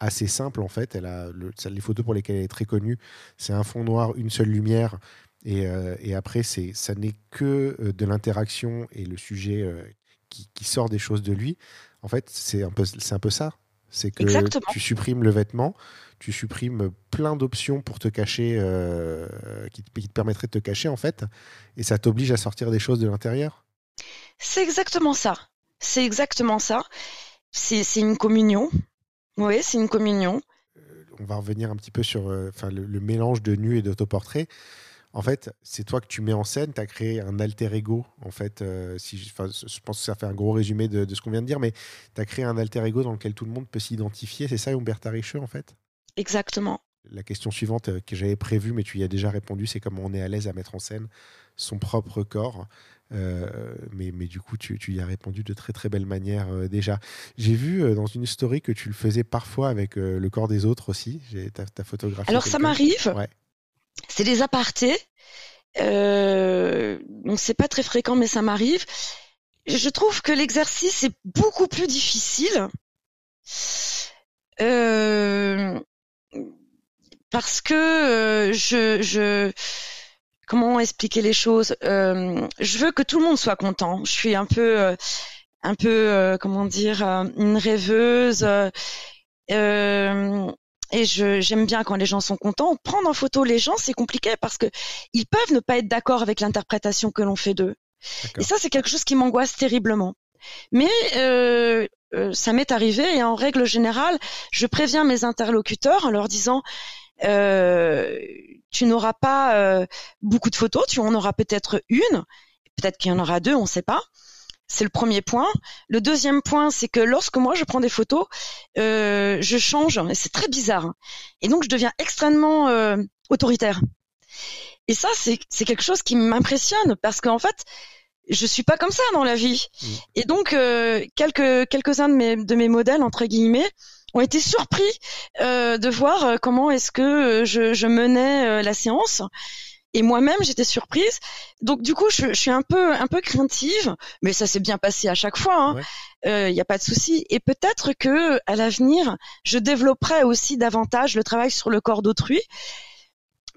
assez simple, en fait. Elle a les photos pour lesquelles elle est très connue, c'est un fond noir, une seule lumière, et, euh, et après, ça n'est que euh, de l'interaction et le sujet euh, qui, sort des choses de lui. En fait, c'est un peu, c'est un peu ça. C'est que Exactement. tu supprimes le vêtement, tu supprimes plein d'options pour te cacher, euh, qui, te, qui te permettraient de te cacher, en fait, et ça t'oblige à sortir des choses de l'intérieur. C'est exactement ça. C'est exactement ça. C'est une communion. Oui, c'est une communion. on va revenir un petit peu sur euh, le, le mélange de nu et d'autoportrait. En fait, c'est toi que tu mets en scène, tu as créé un alter ego. En fait, euh, si, je- pense que ça fait un gros résumé de, de ce qu'on vient de dire, mais tu as créé un alter ego dans lequel tout le monde peut s'identifier. C'est ça, Umberta Richeux, en fait? Exactement. La question suivante euh, que j'avais prévue, mais tu y as déjà répondu, c'est comment on est à l'aise à mettre en scène son propre corps. Euh, mais, mais du coup, tu, tu y as répondu de très très belle manière euh, déjà. J'ai vu euh, dans une story que tu le faisais parfois avec le corps des autres aussi. J'ai ta, ta photographie. Alors ça m'arrive. Ouais. C'est des apartés. Euh, donc c'est pas très fréquent, mais ça m'arrive. Je trouve que l'exercice est beaucoup plus difficile. Euh, parce que euh, je, je comment expliquer les choses? Euh, Je veux que tout le monde soit content. Je suis un peu, un peu, comment dire, une rêveuse. Et je j'aime bien quand les gens sont contents. Prendre en photo les gens, c'est compliqué parce que ils peuvent ne pas être d'accord avec l'interprétation que l'on fait d'eux. Et ça, c'est quelque chose qui m'angoisse terriblement. Mais euh, euh, ça m'est arrivé et en règle générale, je préviens mes interlocuteurs en leur disant euh, tu n'auras pas euh, beaucoup de photos, tu en auras peut-être une, peut-être qu'il y en aura deux, on ne sait pas. C'est le premier point. Le deuxième point, c'est que lorsque moi je prends des photos, euh, je change, et c'est très bizarre. Et donc je deviens extrêmement euh, autoritaire. Et ça, c'est quelque chose qui m'impressionne parce qu'en fait, je suis pas comme ça dans la vie. Mm. Et donc euh, quelques quelques uns de mes de mes modèles entre guillemets ont été surpris euh, de voir comment est-ce que je, je menais la séance. Et moi-même, j'étais surprise. Donc du coup, je, suis un peu un peu craintive, mais ça s'est bien passé à chaque fois. Il hein. n'y euh, a pas de souci. Et peut-être que à l'avenir, je développerai aussi davantage le travail sur le corps d'autrui,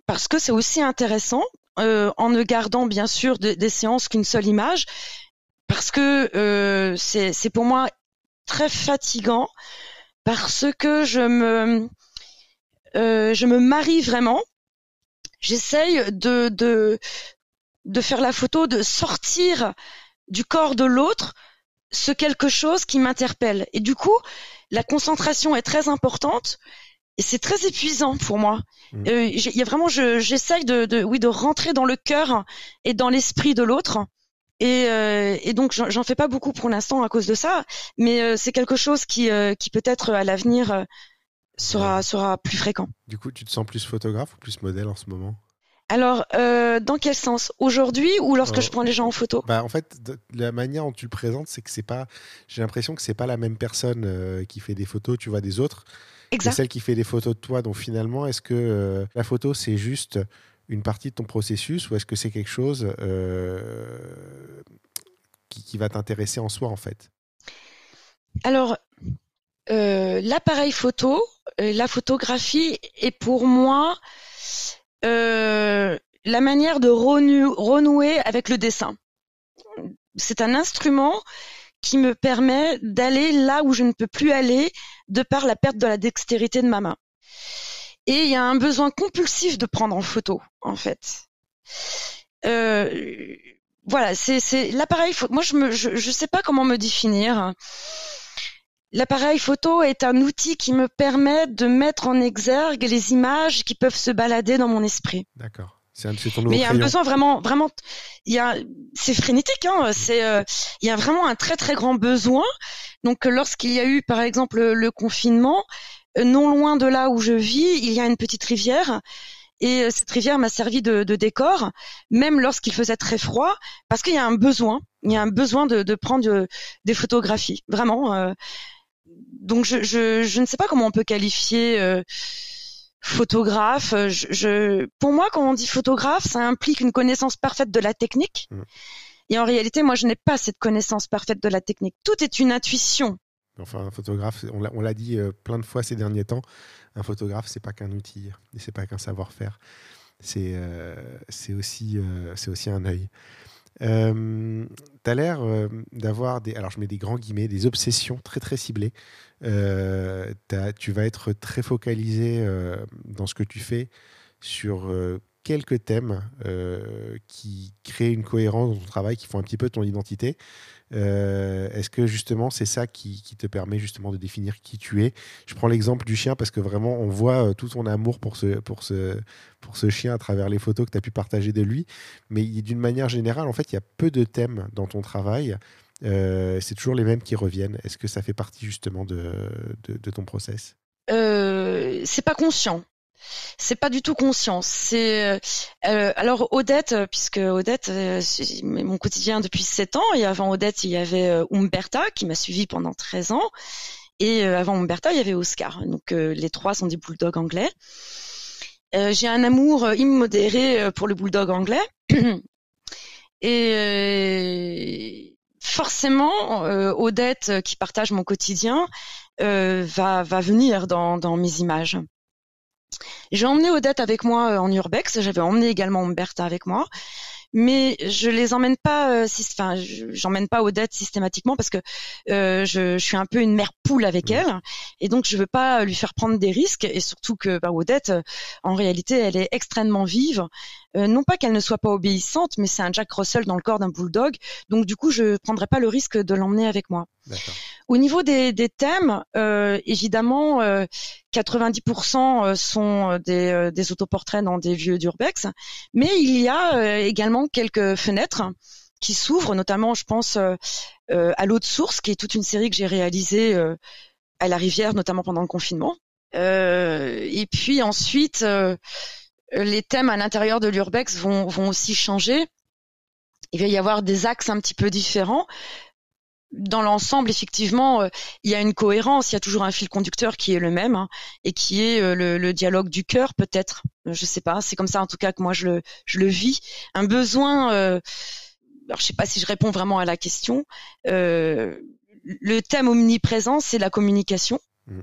parce que c'est aussi intéressant, euh, en ne gardant bien sûr des séances qu'une seule image, parce que euh, c'est pour moi très fatigant, parce que je me je me marie vraiment j'essaye de, de, de faire la photo, de sortir du corps de l'autre ce quelque chose qui m'interpelle. Et du coup, la concentration est très importante et c'est très épuisant pour moi. Mmh. Euh, il y a vraiment, j'essaye de, de, oui, de rentrer dans le cœur et dans l'esprit de l'autre. Et, euh, et, donc j'en fais pas beaucoup pour l'instant à cause de ça, mais euh, c'est quelque chose qui, qui peut-être à l'avenir sera, sera plus fréquent. Du coup, tu te sens plus photographe ou plus modèle en ce moment? Alors, euh, dans quel sens? Aujourd'hui ou lorsque euh, je prends les gens en photo? bah, En fait, la manière dont tu le présentes, c'est que c'est pas. J'ai l'impression que c'est pas la même personne euh, qui fait des photos, tu vois, des autres. Exact. celle qui fait des photos de toi. Donc finalement, est-ce que la photo, c'est juste une partie de ton processus ou est-ce que c'est quelque chose qui, qui va t'intéresser en soi, en fait? Alors, l'appareil photo, la photographie est pour moi euh, la manière de renouer avec le dessin. C'est un instrument qui me permet d'aller là où je ne peux plus aller de par la perte de la dextérité de ma main. Et il y a un besoin compulsif de prendre en photo, en fait. Euh, voilà, c'est l'appareil photo. Moi, je ne sais pas comment me définir. L'appareil photo est un outil qui me permet de mettre en exergue les images qui peuvent se balader dans mon esprit. D'accord. C'est ton Mais il y a un besoin vraiment, vraiment, il y a, c'est frénétique, hein. C'est, euh, il y a vraiment un très très grand besoin. Donc, lorsqu'il y a eu, par exemple, le, confinement, euh, non loin de là où je vis, il y a une petite rivière. Et euh, cette rivière m'a servi de, de décor, même lorsqu'il faisait très froid, parce qu'il y a un besoin. Il y a un besoin de, de prendre des photographies. Vraiment donc je, je, je, ne sais pas comment on peut qualifier euh, photographe. Je, je, pour moi, quand on dit photographe, ça implique une connaissance parfaite de la technique. Mm. Et en réalité, moi, je n'ai pas cette connaissance parfaite de la technique. Tout est une intuition. Enfin, un photographe, on l'a dit euh, plein de fois ces derniers temps, un photographe, c'est pas qu'un outil, et c'est pas qu'un savoir-faire. C'est euh, aussi, aussi un œil. Euh, tu as l'air d'avoir des, alors je mets des grands guillemets, des obsessions très très ciblées. Euh, tu vas être très focalisé euh, dans ce que tu fais sur quelques thèmes qui créent une cohérence dans ton travail, qui font un petit peu ton identité. Euh, est-ce que justement c'est ça qui, te permet justement de définir qui tu es? Je prends l'exemple du chien parce que vraiment on voit euh, tout ton amour pour ce, pour ce, pour ce chien à travers les photos que tu as pu partager de lui. Mais d'une manière générale, en fait, il y a peu de thèmes dans ton travail. Euh, c'est toujours les mêmes qui reviennent. Est-ce que ça fait partie justement de, ton process? C'est pas conscient c'est pas du tout conscience. C'est euh, alors Odette, puisque Odette, euh, mon quotidien depuis 7 ans. Et avant Odette, il y avait euh, Umberta qui m'a suivi pendant 13 ans. Et avant Umberta, il y avait Oscar. Donc les trois sont des bulldogs anglais. J'ai un amour immodéré pour le bulldog anglais. Et forcément, Odette, qui partage mon quotidien, va, va venir dans, dans mes images. J'ai emmené Odette avec moi euh, en urbex. J'avais emmené également Umberta avec moi mais je les emmène pas euh, enfin j'emmène pas Odette systématiquement parce que euh, je, je, suis un peu une mère poule avec mmh. elle et donc je veux pas lui faire prendre des risques et surtout que bah, Odette en réalité elle est extrêmement vive euh, non pas qu'elle ne soit pas obéissante, mais c'est un Jack Russell dans le corps d'un bulldog. Donc du coup, je ne prendrai pas le risque de l'emmener avec moi. Au niveau des, thèmes, euh, évidemment, 90% euh, sont des, des, autoportraits dans des vieux d'urbex, mais il y a également quelques fenêtres qui s'ouvrent, notamment, je pense, à l'eau de source, qui est toute une série que j'ai réalisée à la rivière, notamment pendant le confinement. et puis ensuite, les thèmes à l'intérieur de l'urbex vont, vont aussi changer. Il va y avoir des axes un petit peu différents. Dans l'ensemble, effectivement, euh, il y a une cohérence, il y a toujours un fil conducteur qui est le même hein, et qui est euh, le, dialogue du cœur, peut-être. Je sais pas, c'est comme ça en tout cas que moi je le, je le vis. Un besoin. Euh, alors je sais pas si je réponds vraiment à la question. le thème omniprésent, c'est la communication mmh.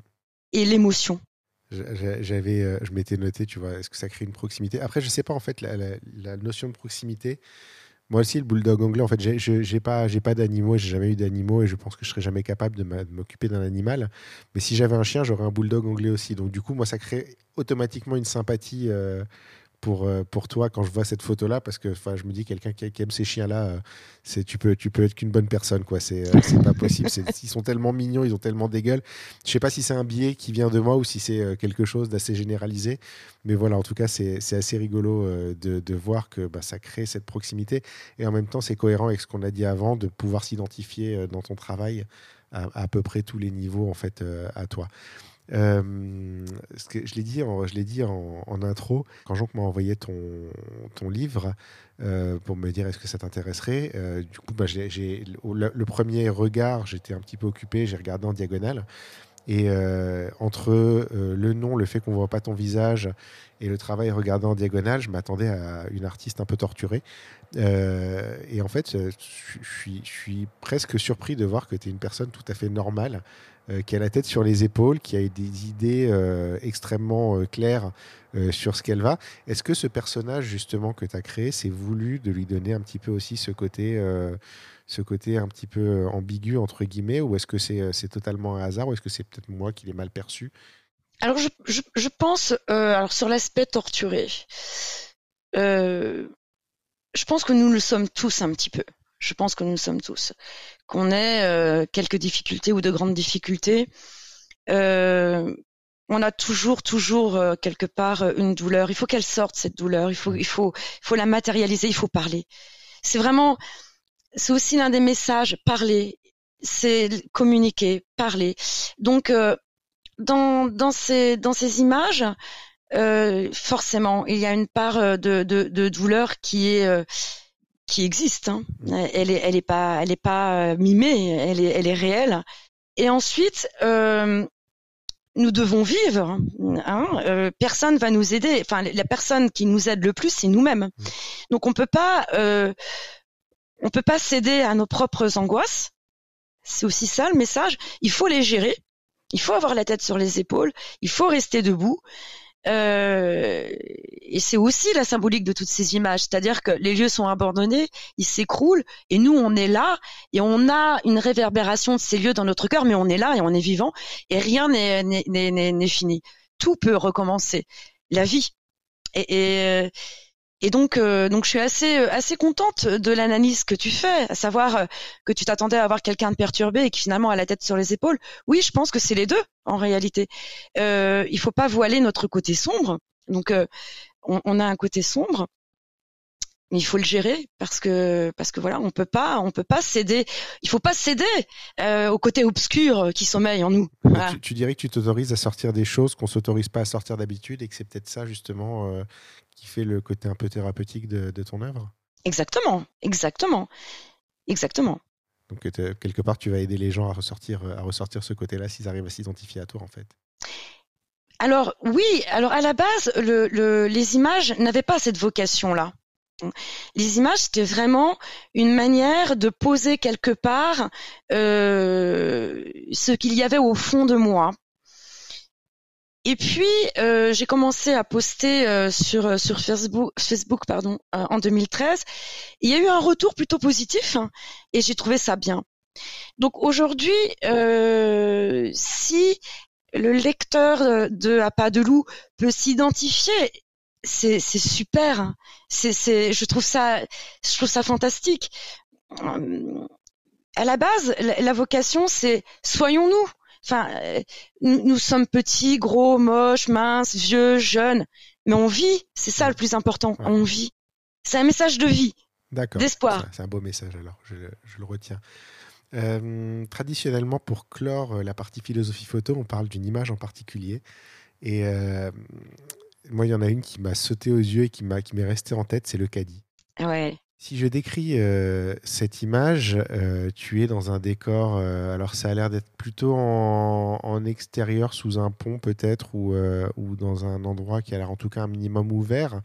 et l'émotion. J'avais, je m'étais noté, tu vois, est-ce que ça crée une proximité? Après, je sais pas en fait la, la notion de proximité. Moi aussi, le bulldog anglais, en fait, j'ai pas, pas d'animaux, j'ai jamais eu d'animaux et je pense que je serais jamais capable de m'occuper d'un animal. Mais si j'avais un chien, j'aurais un bulldog anglais aussi. Donc du coup, moi, ça crée automatiquement une sympathie euh, pour, euh, pour toi quand je vois cette photo-là, parce que je me dis, quelqu'un qui, aime ces chiens-là, euh, c'est tu peux, tu peux être qu'une bonne personne. quoi. C'est euh, pas possible. Ils sont tellement mignons, ils ont tellement des gueules. Je sais pas si c'est un biais qui vient de moi ou si c'est quelque chose d'assez généralisé. Mais voilà, en tout cas, c'est assez rigolo de, de, voir que bah, ça crée cette proximité. Et en même temps, c'est cohérent avec ce qu'on a dit avant, de pouvoir s'identifier dans ton travail à, à, peu près tous les niveaux en fait à toi. Euh, je l'ai dit, en, intro, quand Jean m'a envoyé ton, livre euh, pour me dire est-ce que ça t'intéresserait, euh, du coup, bah, le, premier regard, j'étais un petit peu occupé, j'ai regardé en diagonale. Et entre le nom, le fait qu'on voit pas ton visage et le travail regardé en diagonale, je m'attendais à une artiste un peu torturée. et en fait, je suis presque surpris de voir que tu es une personne tout à fait normale, euh, qui a la tête sur les épaules, qui a des idées euh, extrêmement euh, claires sur ce qu'elle va. Est-ce que ce personnage justement que tu as créé, c'est voulu de lui donner un petit peu aussi ce côté, ce côté un petit peu ambigu entre guillemets, ou est-ce que c'est totalement un hasard, ou est-ce que c'est peut-être moi qui l'ai mal perçu? Alors je, pense, alors sur l'aspect torturé, je pense que nous le sommes tous un petit peu. Je pense que nous le sommes tous qu'on ait euh, quelques difficultés ou de grandes difficultés, euh, on a toujours, toujours euh, quelque part une douleur. Il faut qu'elle sorte cette douleur. Il faut, il faut, il faut la matérialiser. Il faut parler. C'est vraiment, c'est aussi l'un des messages. Parler, c'est communiquer, parler. Donc, dans, dans ces, dans ces images, forcément, il y a une part de, douleur qui est qui existe. Hein. Elle est, pas, elle est pas euh, mimée, elle est, elle est réelle. Et ensuite, euh, nous devons vivre. Hein. Euh, personne va nous aider. Enfin, la personne qui nous aide le plus, c'est nous-mêmes. Donc, on peut pas, euh, on peut pas céder à nos propres angoisses. C'est aussi ça le message. Il faut les gérer. Il faut avoir la tête sur les épaules. Il faut rester debout. Euh, et c'est aussi la symbolique de toutes ces images, c'est-à-dire que les lieux sont abandonnés, ils s'écroulent, et nous on est là, et on a une réverbération de ces lieux dans notre cœur, mais on est là et on est vivant, et rien n'est fini. Tout peut recommencer. La vie. Et, et, et donc, euh, donc je suis assez, euh, assez contente de l'analyse que tu fais, à savoir euh, que tu t'attendais à avoir quelqu'un de perturbé et qui finalement a la tête sur les épaules. Oui, je pense que c'est les deux en réalité. Euh, il faut pas voiler notre côté sombre. Donc, on, on, a un côté sombre, mais il faut le gérer parce que parce que voilà, on peut pas, on peut pas céder. Il faut pas céder au côté obscur qui sommeille en nous. Tu, tu, dirais que tu t'autorises à sortir des choses qu'on s'autorise pas à sortir d'habitude et que c'est peut-être ça justement qui fait le côté un peu thérapeutique de, ton œuvre. Exactement, exactement, exactement. Donc quelque part, tu vas aider les gens à ressortir, à ressortir ce côté-là s'ils arrivent à s'identifier à toi, en fait. Alors oui, alors à la base, le, les images n'avaient pas cette vocation-là. Les images, c'était vraiment une manière de poser quelque part euh, ce qu'il y avait au fond de moi. Et puis euh, j'ai commencé à poster euh, sur euh, sur Facebook Facebook pardon en 2013. Il y a eu un retour plutôt positif hein, et j'ai trouvé ça bien. Donc aujourd'hui, si le lecteur de À pas de loup peut s'identifier, c'est super. Hein. C'est je trouve ça je trouve ça fantastique. À la base, la vocation c'est soyons-nous Enfin, euh, nous, sommes petits, gros, moches, minces, vieux, jeunes, mais on vit. C'est ça le plus important. On vit. C'est un message de vie, d'espoir. C'est un beau message alors. Je, le retiens. Euh, traditionnellement, pour clore euh, la partie philosophie photo, on parle d'une image en particulier. Et moi, il y en a une qui m'a sauté aux yeux et qui m'a qui m'est restée en tête, c'est le caddie. Ouais. Si je décris euh, cette image, euh, tu es dans un décor, euh, alors ça a l'air d'être plutôt en, extérieur, sous un pont peut-être, ou, ou dans un endroit qui a l'air en tout cas un minimum ouvert.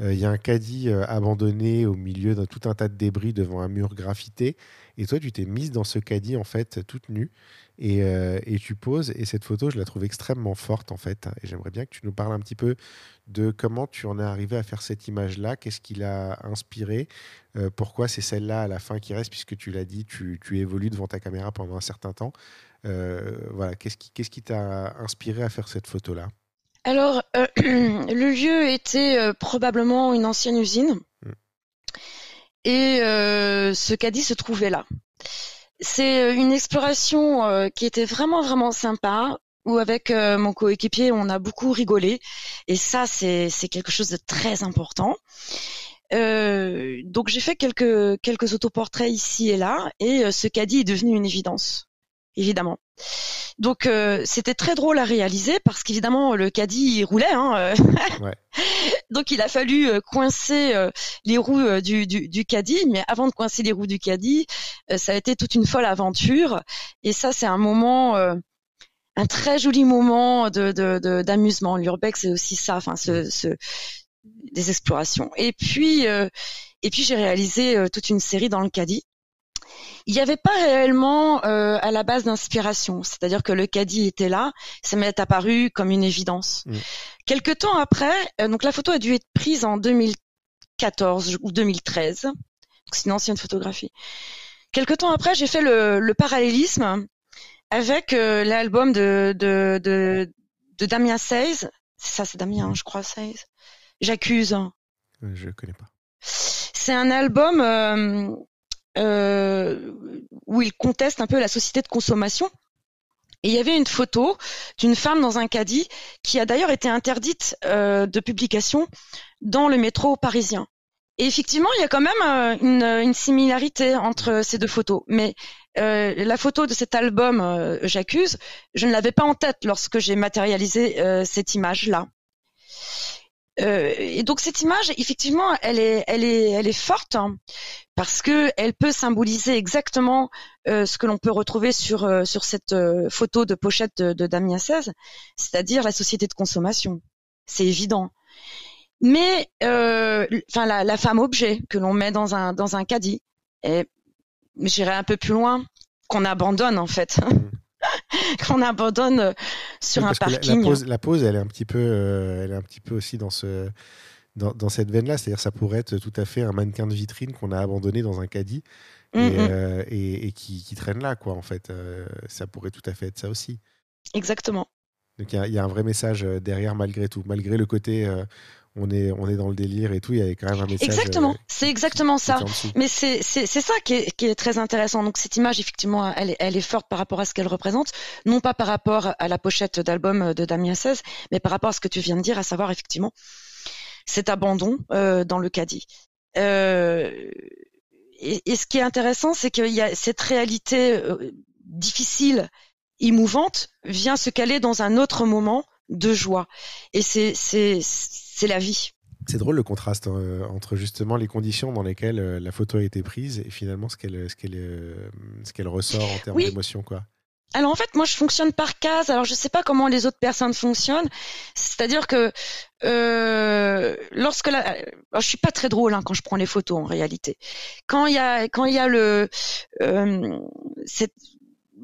Il y a un caddie abandonné au milieu d'un tout un tas de débris devant un mur graffité. Et toi, tu t'es mise dans ce caddie, en fait, toute nue. Et, euh, et tu poses. Et cette photo, je la trouve extrêmement forte, en fait. Et j'aimerais bien que tu nous parles un petit peu de comment tu en es arrivé à faire cette image-là. Qu'est-ce qui l'a inspiré euh, Pourquoi c'est celle-là à la fin qui reste Puisque tu l'as dit, tu, tu évolues devant ta caméra pendant un certain temps. Euh, voilà. Qu'est-ce qui qui t'a inspiré à faire cette photo-là? Alors, le lieu était probablement une ancienne usine. Et euh, ce caddie se trouvait là. C'est euh, une exploration euh, qui était vraiment, vraiment sympa, où avec mon coéquipier, on a beaucoup rigolé. Et ça, c'est quelque chose de très important. Euh, donc j'ai fait quelques quelques autoportraits ici et là, et ce caddie est devenu une évidence, évidemment. Donc euh, c'était très drôle à réaliser parce qu'évidemment le caddie il roulait, hein, euh. Ouais. donc il a fallu euh, coincer euh, les roues du, du, du caddie, mais avant de coincer les roues du caddie, euh, ça a été toute une folle aventure, et ça c'est un moment euh, un très joli moment de de- de- d'amusement. L'urbex c'est aussi ça, enfin ce, ce des explorations. Et puis euh, et puis j'ai réalisé euh, toute une série dans le caddie. Il n'y avait pas réellement euh, à la base d'inspiration, c'est-à-dire que le caddie était là, ça m'est apparu comme une évidence. Mm. Quelque temps après, euh, donc la photo a dû être prise en 2014 ou 2013, donc c'est une ancienne photographie. Quelque temps après, j'ai fait le, le parallélisme avec euh, l'album de, de, de, de Damien Seize. C'est ça, c'est Damien, je crois, Seize. J'accuse. Euh, Je connais pas. C'est un album euh, où il conteste un peu la société de consommation. Et il y avait une photo d'une femme dans un caddie qui a d'ailleurs été interdite euh, de publication dans le métro parisien. Et effectivement, il y a quand même euh, une, une similarité entre ces deux photos. Mais euh, la photo de cet album, euh, J'accuse, je ne l'avais pas en tête lorsque j'ai matérialisé euh, cette image-là. Euh, et donc cette image, effectivement, elle est, elle forte hein, parce que elle peut symboliser exactement euh, ce que l'on peut retrouver sur euh, cette euh, photo de pochette de, de Damien 16, c'est-à-dire la société de consommation. C'est évident. Mais, enfin, la, la femme objet que l'on met dans un dans un caddie, j'irai un peu plus loin, qu'on abandonne en fait, qu'on abandonne euh, sur Oui, un que la- parking. La, pose, la elle est un petit peu, euh, elle est un petit peu aussi dans ce, dans, dans cette veine-là. C'est-à-dire, ça pourrait être tout à fait un mannequin de vitrine qu'on a abandonné dans un caddie Mm, et, mm. euh, et- et qui, qui traîne là, quoi. En fait, Euh, ça pourrait tout à fait être ça aussi. Exactement. Donc, il y a- il y, a un vrai message euh, derrière, malgré tout, malgré le côté, euh, on est, on est dans le délire et tout. Il y a quand même un message. Exactement. euh, C'est exactement ça. Mais c'est c'est c'est ça qui est, qui est très intéressant. Donc cette image, effectivement, elle est, elle est forte par rapport à ce qu'elle représente, non pas par rapport à la pochette d'album de Damien 16, mais par rapport à ce que tu viens de dire, à savoir effectivement cet abandon euh, dans le caddie. Euh, et, et ce qui est intéressant, c'est qu'il y a cette réalité euh, difficile, émouvante, vient se caler dans un autre moment de joie. Et c'est c'est c'est la vie. C'est drôle le contraste euh, entre justement les conditions dans lesquelles euh, la photo a été prise et finalement ce qu'elle ce qu'elle euh, ce qu'elle ressort en termes Oui. d'émotion quoi. Alors en fait, moi je fonctionne par case. Alors je sais pas comment les autres personnes fonctionnent. C'est-à-dire que euh, lorsque la, alors, je suis pas très drôle hein, quand je prends les photos en réalité. Quand il y a quand il y a le euh, cette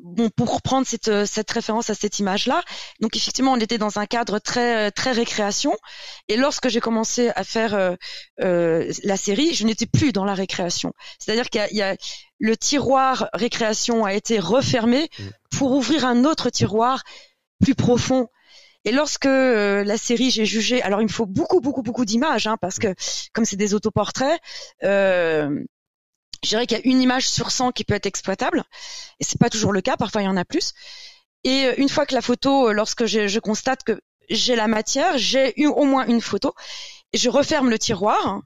bon pour reprendre cette euh, cette référence à cette image là. Donc effectivement, on était dans un cadre très très récréation. Et lorsque j'ai commencé à faire euh, euh, la série, je n'étais plus dans la récréation. C'est-à-dire qu'il y y a le tiroir récréation a été refermé pour ouvrir un autre tiroir plus profond. Et lorsque euh, la série, j'ai jugé, alors il me faut beaucoup, beaucoup, beaucoup d'images, hein, parce que comme c'est des autoportraits, euh, je dirais qu'il y a une image sur 100 qui peut être exploitable, et c'est pas toujours le cas, parfois il y en a plus. Et euh, une fois que la photo, euh, lorsque je, je constate que j'ai la matière, j'ai eu au moins une photo, je referme le tiroir,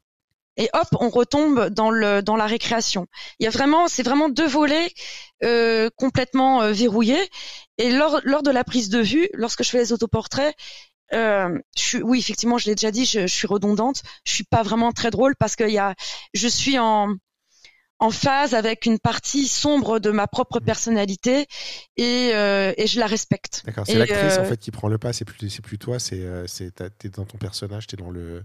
et hop, on retombe dans le dans la récréation. Il y a vraiment, c'est vraiment deux volets euh, complètement euh, verrouillés. Et lors lors de la prise de vue, lorsque je fais les autoportraits, euh, je suis, oui, effectivement, je l'ai déjà dit, je, je, suis redondante. Je suis pas vraiment très drôle parce que y a, je suis en en phase avec une partie sombre de ma propre personnalité et, euh, et je la respecte. D'accord, c'est l'actrice en fait qui prend le pas, c'est plus, c'est plus toi, c'est, c'est, t'es dans ton personnage, t'es dans le,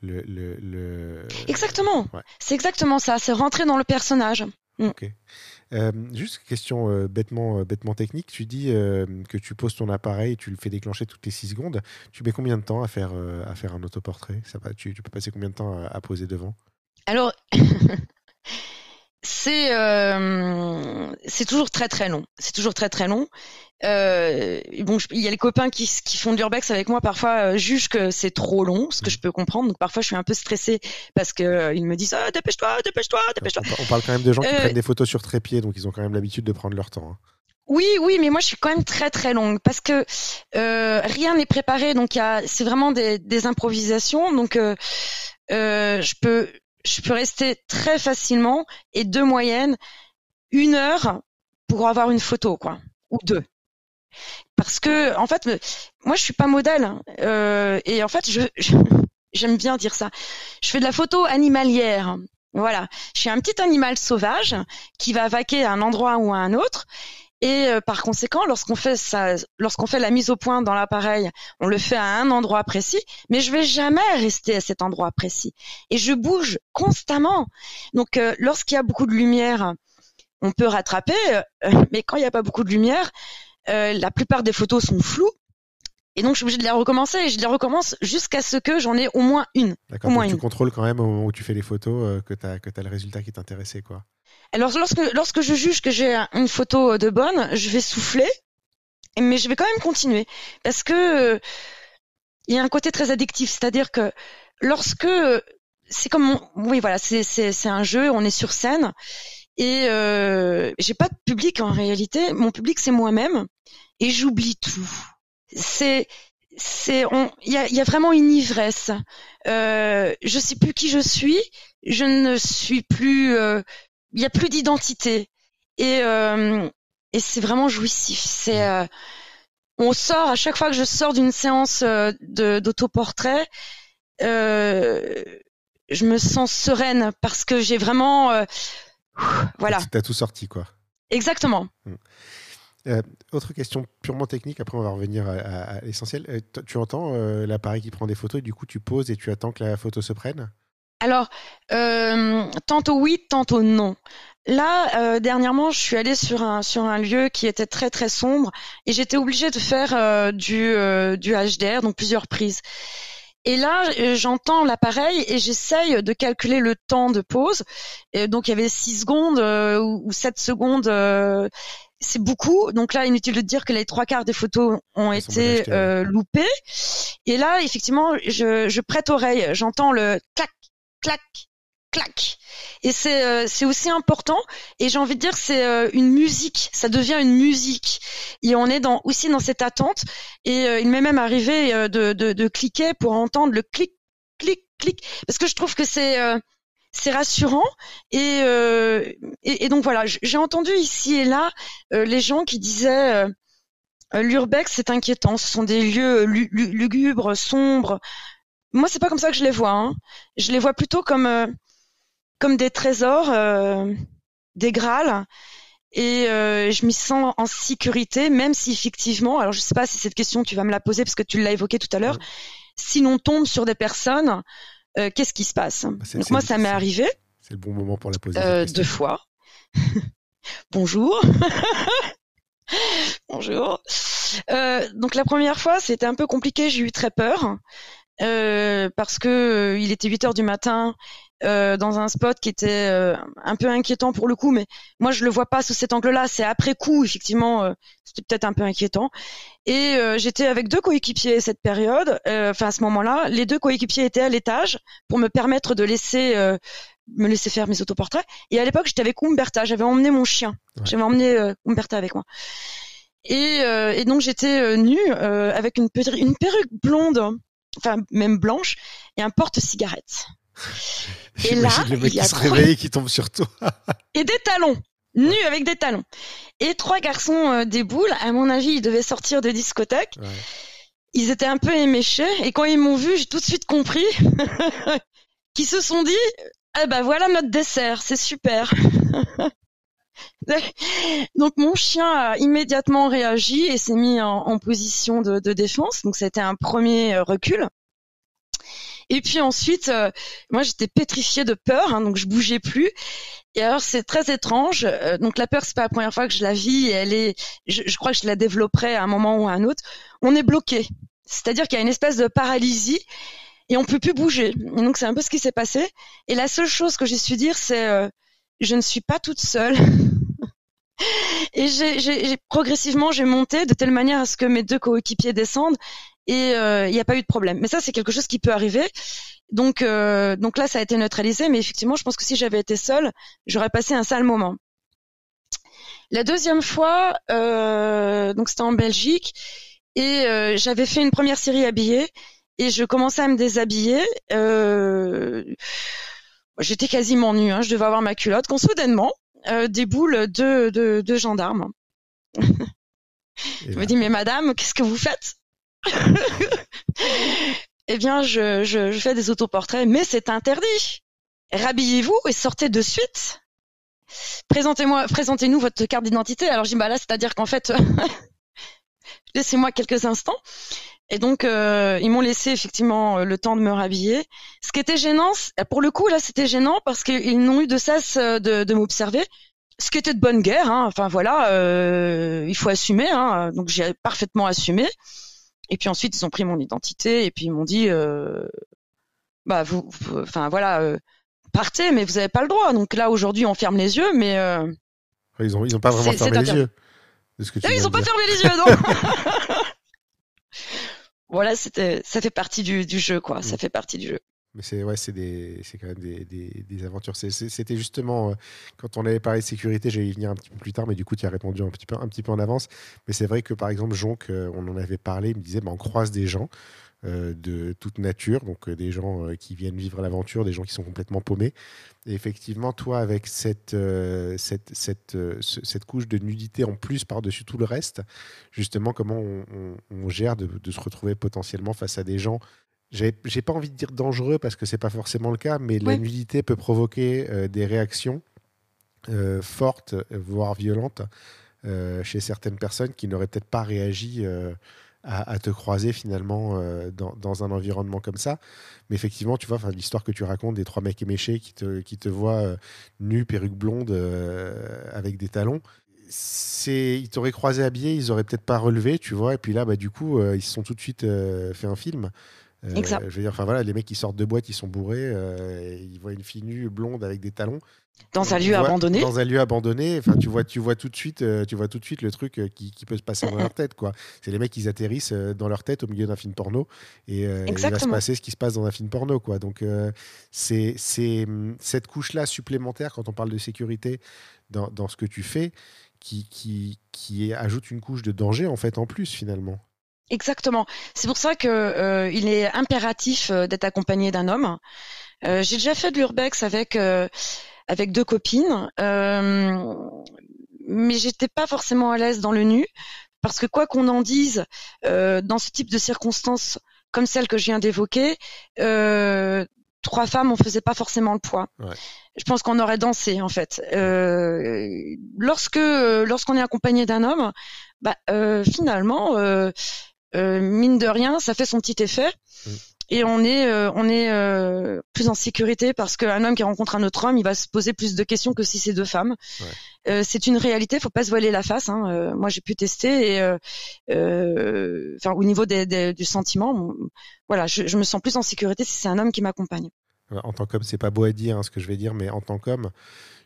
le, le, le... Exactement, ouais. c'est exactement ça, c'est rentrer dans le personnage. Mm. Ok. Euh, juste question euh, bêtement, euh, bêtement technique. Tu dis euh, que tu poses ton appareil, tu le fais déclencher toutes les 6 secondes. Tu mets combien de temps à faire, à faire un autoportrait? Ça va, tu, tu, peux passer combien de temps à, à poser devant? Alors, c'est c'est toujours très très long. C'est toujours très très long. Euh, bon, il y a les copains qui, qui font de l'urbex avec moi parfois euh, jugent que c'est trop long, ce que je peux comprendre. Donc parfois je suis un peu stressée parce que euh, ils me disent ah, dépêche-toi, dépêche-toi, dépêche-toi. On parle quand même de gens qui prennent des photos sur trépied, donc ils ont quand même l'habitude de prendre leur temps. Hein. Oui, oui, mais moi je suis quand même très très longue parce que euh, rien n'est préparé, donc c'est vraiment des, des, improvisations, donc euh, je peux je peux rester très facilement et de moyenne une heure pour avoir une photo, quoi, ou deux. Parce que en fait moi je suis pas modèle euh, et en fait j'aime bien dire ça. Je fais de la photo animalière voilà. Je suis un petit animal sauvage qui va vaquer à un endroit ou à un autre et euh, par conséquent, lorsqu'on fait ça, lorsqu'on fait la mise au point dans l'appareil, on le fait à un endroit précis, mais je vais jamais rester à cet endroit précis. Et je bouge constamment. Donc, euh, lorsqu'il y a beaucoup de lumière, on peut rattraper, euh, mais quand il n'y a pas beaucoup de lumière, euh, la plupart des photos sont floues. Et donc, je suis obligée de les recommencer et je les recommence jusqu'à ce que j'en ai au moins une. D'accord, tu contrôles quand même au moment où tu fais les photos euh, que tu as, que as le résultat qui t'intéressait, quoi. Alors, lorsque, lorsque je juge que j'ai une photo de bonne, je vais souffler, mais je vais quand même continuer. Parce que euh, il y a un côté très addictif, c'est-à-dire que lorsque c'est comme oui voilà c'est c'est un jeu on est sur scène et euh, j'ai pas de public en réalité mon public c'est moi-même et j'oublie tout. C'est c'est il y a, y a, vraiment une ivresse. Euh, je sais plus qui je suis, je ne suis plus, il euh, y a plus d'identité et euh, et c'est vraiment jouissif. C'est euh, on sort à chaque fois que je sors d'une séance euh, de d'autoportrait, euh, je me sens sereine parce que j'ai vraiment voilà. T'as tout sorti quoi. Exactement. Hum. Euh, autre question purement technique, après on va revenir à, à, à l'essentiel. Euh, tu entends euh, l'appareil qui prend des photos et du coup tu poses et tu attends que la photo se prenne? Alors, euh, tantôt oui, tantôt non. Là, euh, dernièrement, je suis allée sur un sur un lieu qui était très très sombre et j'étais obligée de faire euh, du du HDR, donc plusieurs prises. Et là, j'entends l'appareil et j'essaye de calculer le temps de pause. Et donc, il y avait 6 secondes euh, ou 7 secondes. Euh, c'est beaucoup. Donc là, inutile de dire que les trois quarts des photos ont Ils été euh, loupées. Et là, effectivement, je, je prête oreille. J'entends le clac, clac, clac. Et c'est euh, c'est aussi important. Et j'ai envie de dire c'est euh, une musique. Ça devient une musique. Et on est dans aussi dans cette attente. Et euh, il m'est même arrivé euh, de, de, de cliquer pour entendre le clic, clic, clic, parce que je trouve que c'est euh, c'est rassurant et, euh, et, et donc voilà j'ai entendu ici et là les gens qui disaient l'urbex c'est inquiétant ce sont des lieux lugubres sombres moi c'est pas comme ça que je les vois hein. je les vois plutôt comme comme des trésors, euh, des grâles. Et euh, je m'y sens en sécurité, même si effectivement, alors je sais pas si cette question tu vas me la poser parce que tu l'as évoqué tout à l'heure, si l'on tombe sur des personnes, euh, qu'est-ce qui se passe? Bah Donc moi, ça m'est arrivé. C'est le bon moment pour la poser. Euh, deux fois. Bonjour. Bonjour. Euh, donc la première fois, c'était un peu compliqué. J'ai eu très peur euh, parce que il était 8 heures du matin euh, dans un spot qui était euh, un peu inquiétant pour le coup, mais moi je le vois pas sous cet angle-là. C'est après coup, effectivement, euh, c'était peut-être un peu inquiétant. Et euh, j'étais avec deux coéquipiers cette période, enfin à ce moment-là, les deux coéquipiers étaient à l'étage pour me permettre de laisser me laisser faire mes autoportraits. Et à l'époque, j'étais avec Umberta, j'avais emmené mon chien, ouais. j'avais emmené Umberta avec moi. Et, et donc j'étais nue avec une, une perruque blonde, enfin même blanche, et un porte-cigarette. Et là, le mec il qui se trois... réveille qui tombe sur toi. et des talons, nus avec des talons. Et trois garçons euh, des boules, à mon avis, ils devaient sortir de discothèque. Ouais. ils étaient un peu éméchés et quand ils m'ont vu, j'ai tout de suite compris qu'ils se sont dit eh ben voilà notre dessert, c'est super. donc mon chien a immédiatement réagi et s'est mis en, position de, défense. Donc c'était un premier euh, recul. Et puis ensuite, euh, moi j'étais pétrifiée de peur, hein, donc je bougeais plus. Et alors c'est très étrange. Euh, donc la peur, c'est pas la première fois que je la vis. Et elle est, je, crois que je la développerai à un moment ou à un autre. On est bloqué, c'est-à-dire qu'il y a une espèce de paralysie et on peut plus bouger. Et donc c'est un peu ce qui s'est passé. Et la seule chose que j'ai su dire, c'est je ne suis pas toute seule. et j'ai progressivement j'ai monté de telle manière à ce que mes deux coéquipiers descendent et euh, il n'y a pas eu de problème. Mais ça c'est quelque chose qui peut arriver. Donc euh, donc là ça a été neutralisé, mais effectivement je pense que si j'avais été seule, j'aurais passé un sale moment. La deuxième fois, euh, donc c'était en Belgique et euh, j'avais fait une première série habillée et je commençais à me déshabiller. Euh, J'étais quasiment nue, hein, je devais avoir ma culotte, quand soudainement, euh, des boules de, gendarmes. je me dis, mais madame, qu'est-ce que vous faites? Eh bien, je, je, je, fais des autoportraits, mais c'est interdit. Rhabillez-vous et sortez de suite. Présentez-moi, présentez-nous votre carte d'identité. Alors, je dis, bah là, c'est-à-dire qu'en fait, laissez-moi quelques instants. Et donc, euh, ils m'ont laissé effectivement euh, le temps de me rhabiller. Ce qui était gênant, pour le coup, là, c'était gênant parce qu'ils n'ont eu de cesse euh, de, de m'observer. Ce qui était de bonne guerre. Hein. Enfin voilà, euh, il faut assumer. Hein. Donc j'ai parfaitement assumé. Et puis ensuite, ils ont pris mon identité et puis ils m'ont dit, euh, bah vous, enfin voilà, partez, mais vous n'avez pas le droit. Donc là, aujourd'hui, on ferme les yeux, mais ils ont ils ont pas vraiment fermé les yeux. Ce que tu ils ont pas fermé les yeux, non. voilà, c'était, ça fait partie du, du jeu, quoi. Ça mm. fait partie du jeu. Mais c'est ouais, c'est des, c'est quand même des, des, des aventures. c'était justement euh, quand on avait parlé de sécurité, j'allais y venir un petit peu plus tard, mais du coup tu as répondu un petit peu, un petit peu en avance. Mais c'est vrai que par exemple Jonc, euh, on en avait parlé, il me disait, bah, on croise des gens. Euh, de toute nature, donc des gens qui viennent vivre l'aventure, des gens qui sont complètement paumés. Et effectivement, toi, avec cette, cette, cette, cette, couche de nudité en plus par-dessus tout le reste, justement, comment on, on, gère de, de, se retrouver potentiellement face à des gens? J'ai pas envie de dire dangereux parce que c'est pas forcément le cas, mais la nudité peut provoquer euh, des réactions euh, fortes, voire violentes, euh, chez certaines personnes qui n'auraient peut-être pas réagi à, te croiser finalement dans, dans, un environnement comme ça. Mais effectivement, tu vois, l'histoire que tu racontes des trois mecs éméchés qui te, qui te voient nu, perruque blonde, avec des talons, ils t'auraient croisé habillé, ils auraient peut-être pas relevé, tu vois, et puis là, bah, du coup, ils se sont tout de suite fait un film. Euh, je veux dire, enfin voilà, les mecs qui sortent de boîte, ils sont bourrés, euh, ils voient une fille nue blonde avec des talons. Dans un lieu abandonné. Dans un lieu abandonné, enfin tu vois, tu vois tout de suite, euh, tu vois tout de suite le truc qui, qui peut se passer dans leur tête, quoi. C'est les mecs qui atterrissent dans leur tête au milieu d'un film porno et il va se passer ce qui se passe dans un film porno, quoi. Donc c'est c'est hum, cette couche-là supplémentaire quand on parle de sécurité dans, dans ce que tu fais, qui qui qui ajoute une couche de danger en fait en plus finalement. Exactement. C'est pour ça que euh, il est impératif euh, d'être accompagné d'un homme. Euh, j'ai déjà fait de l'urbex avec avec deux copines, mais j'étais pas forcément à l'aise dans le nu parce que quoi qu'on en dise, dans ce type de circonstances comme celle que je viens d'évoquer, trois femmes, on faisait pas forcément le poids. Je pense qu'on aurait dansé en fait. lorsque lorsqu'on est accompagné d'un homme, bah, finalement euh, mine de rien, ça fait son petit effet. Et on est, euh, on est euh, plus en sécurité parce qu'un homme qui rencontre un autre homme, il va se poser plus de questions que si c'est deux femmes. c'est une réalité, faut pas se voiler la face. Hein. moi, j'ai pu tester et, enfin, au niveau des, du sentiment, voilà, je, je, me sens plus en sécurité si c'est un homme qui m'accompagne. En tant qu'homme, c'est pas beau à dire hein, ce que je vais dire, mais en tant qu'homme,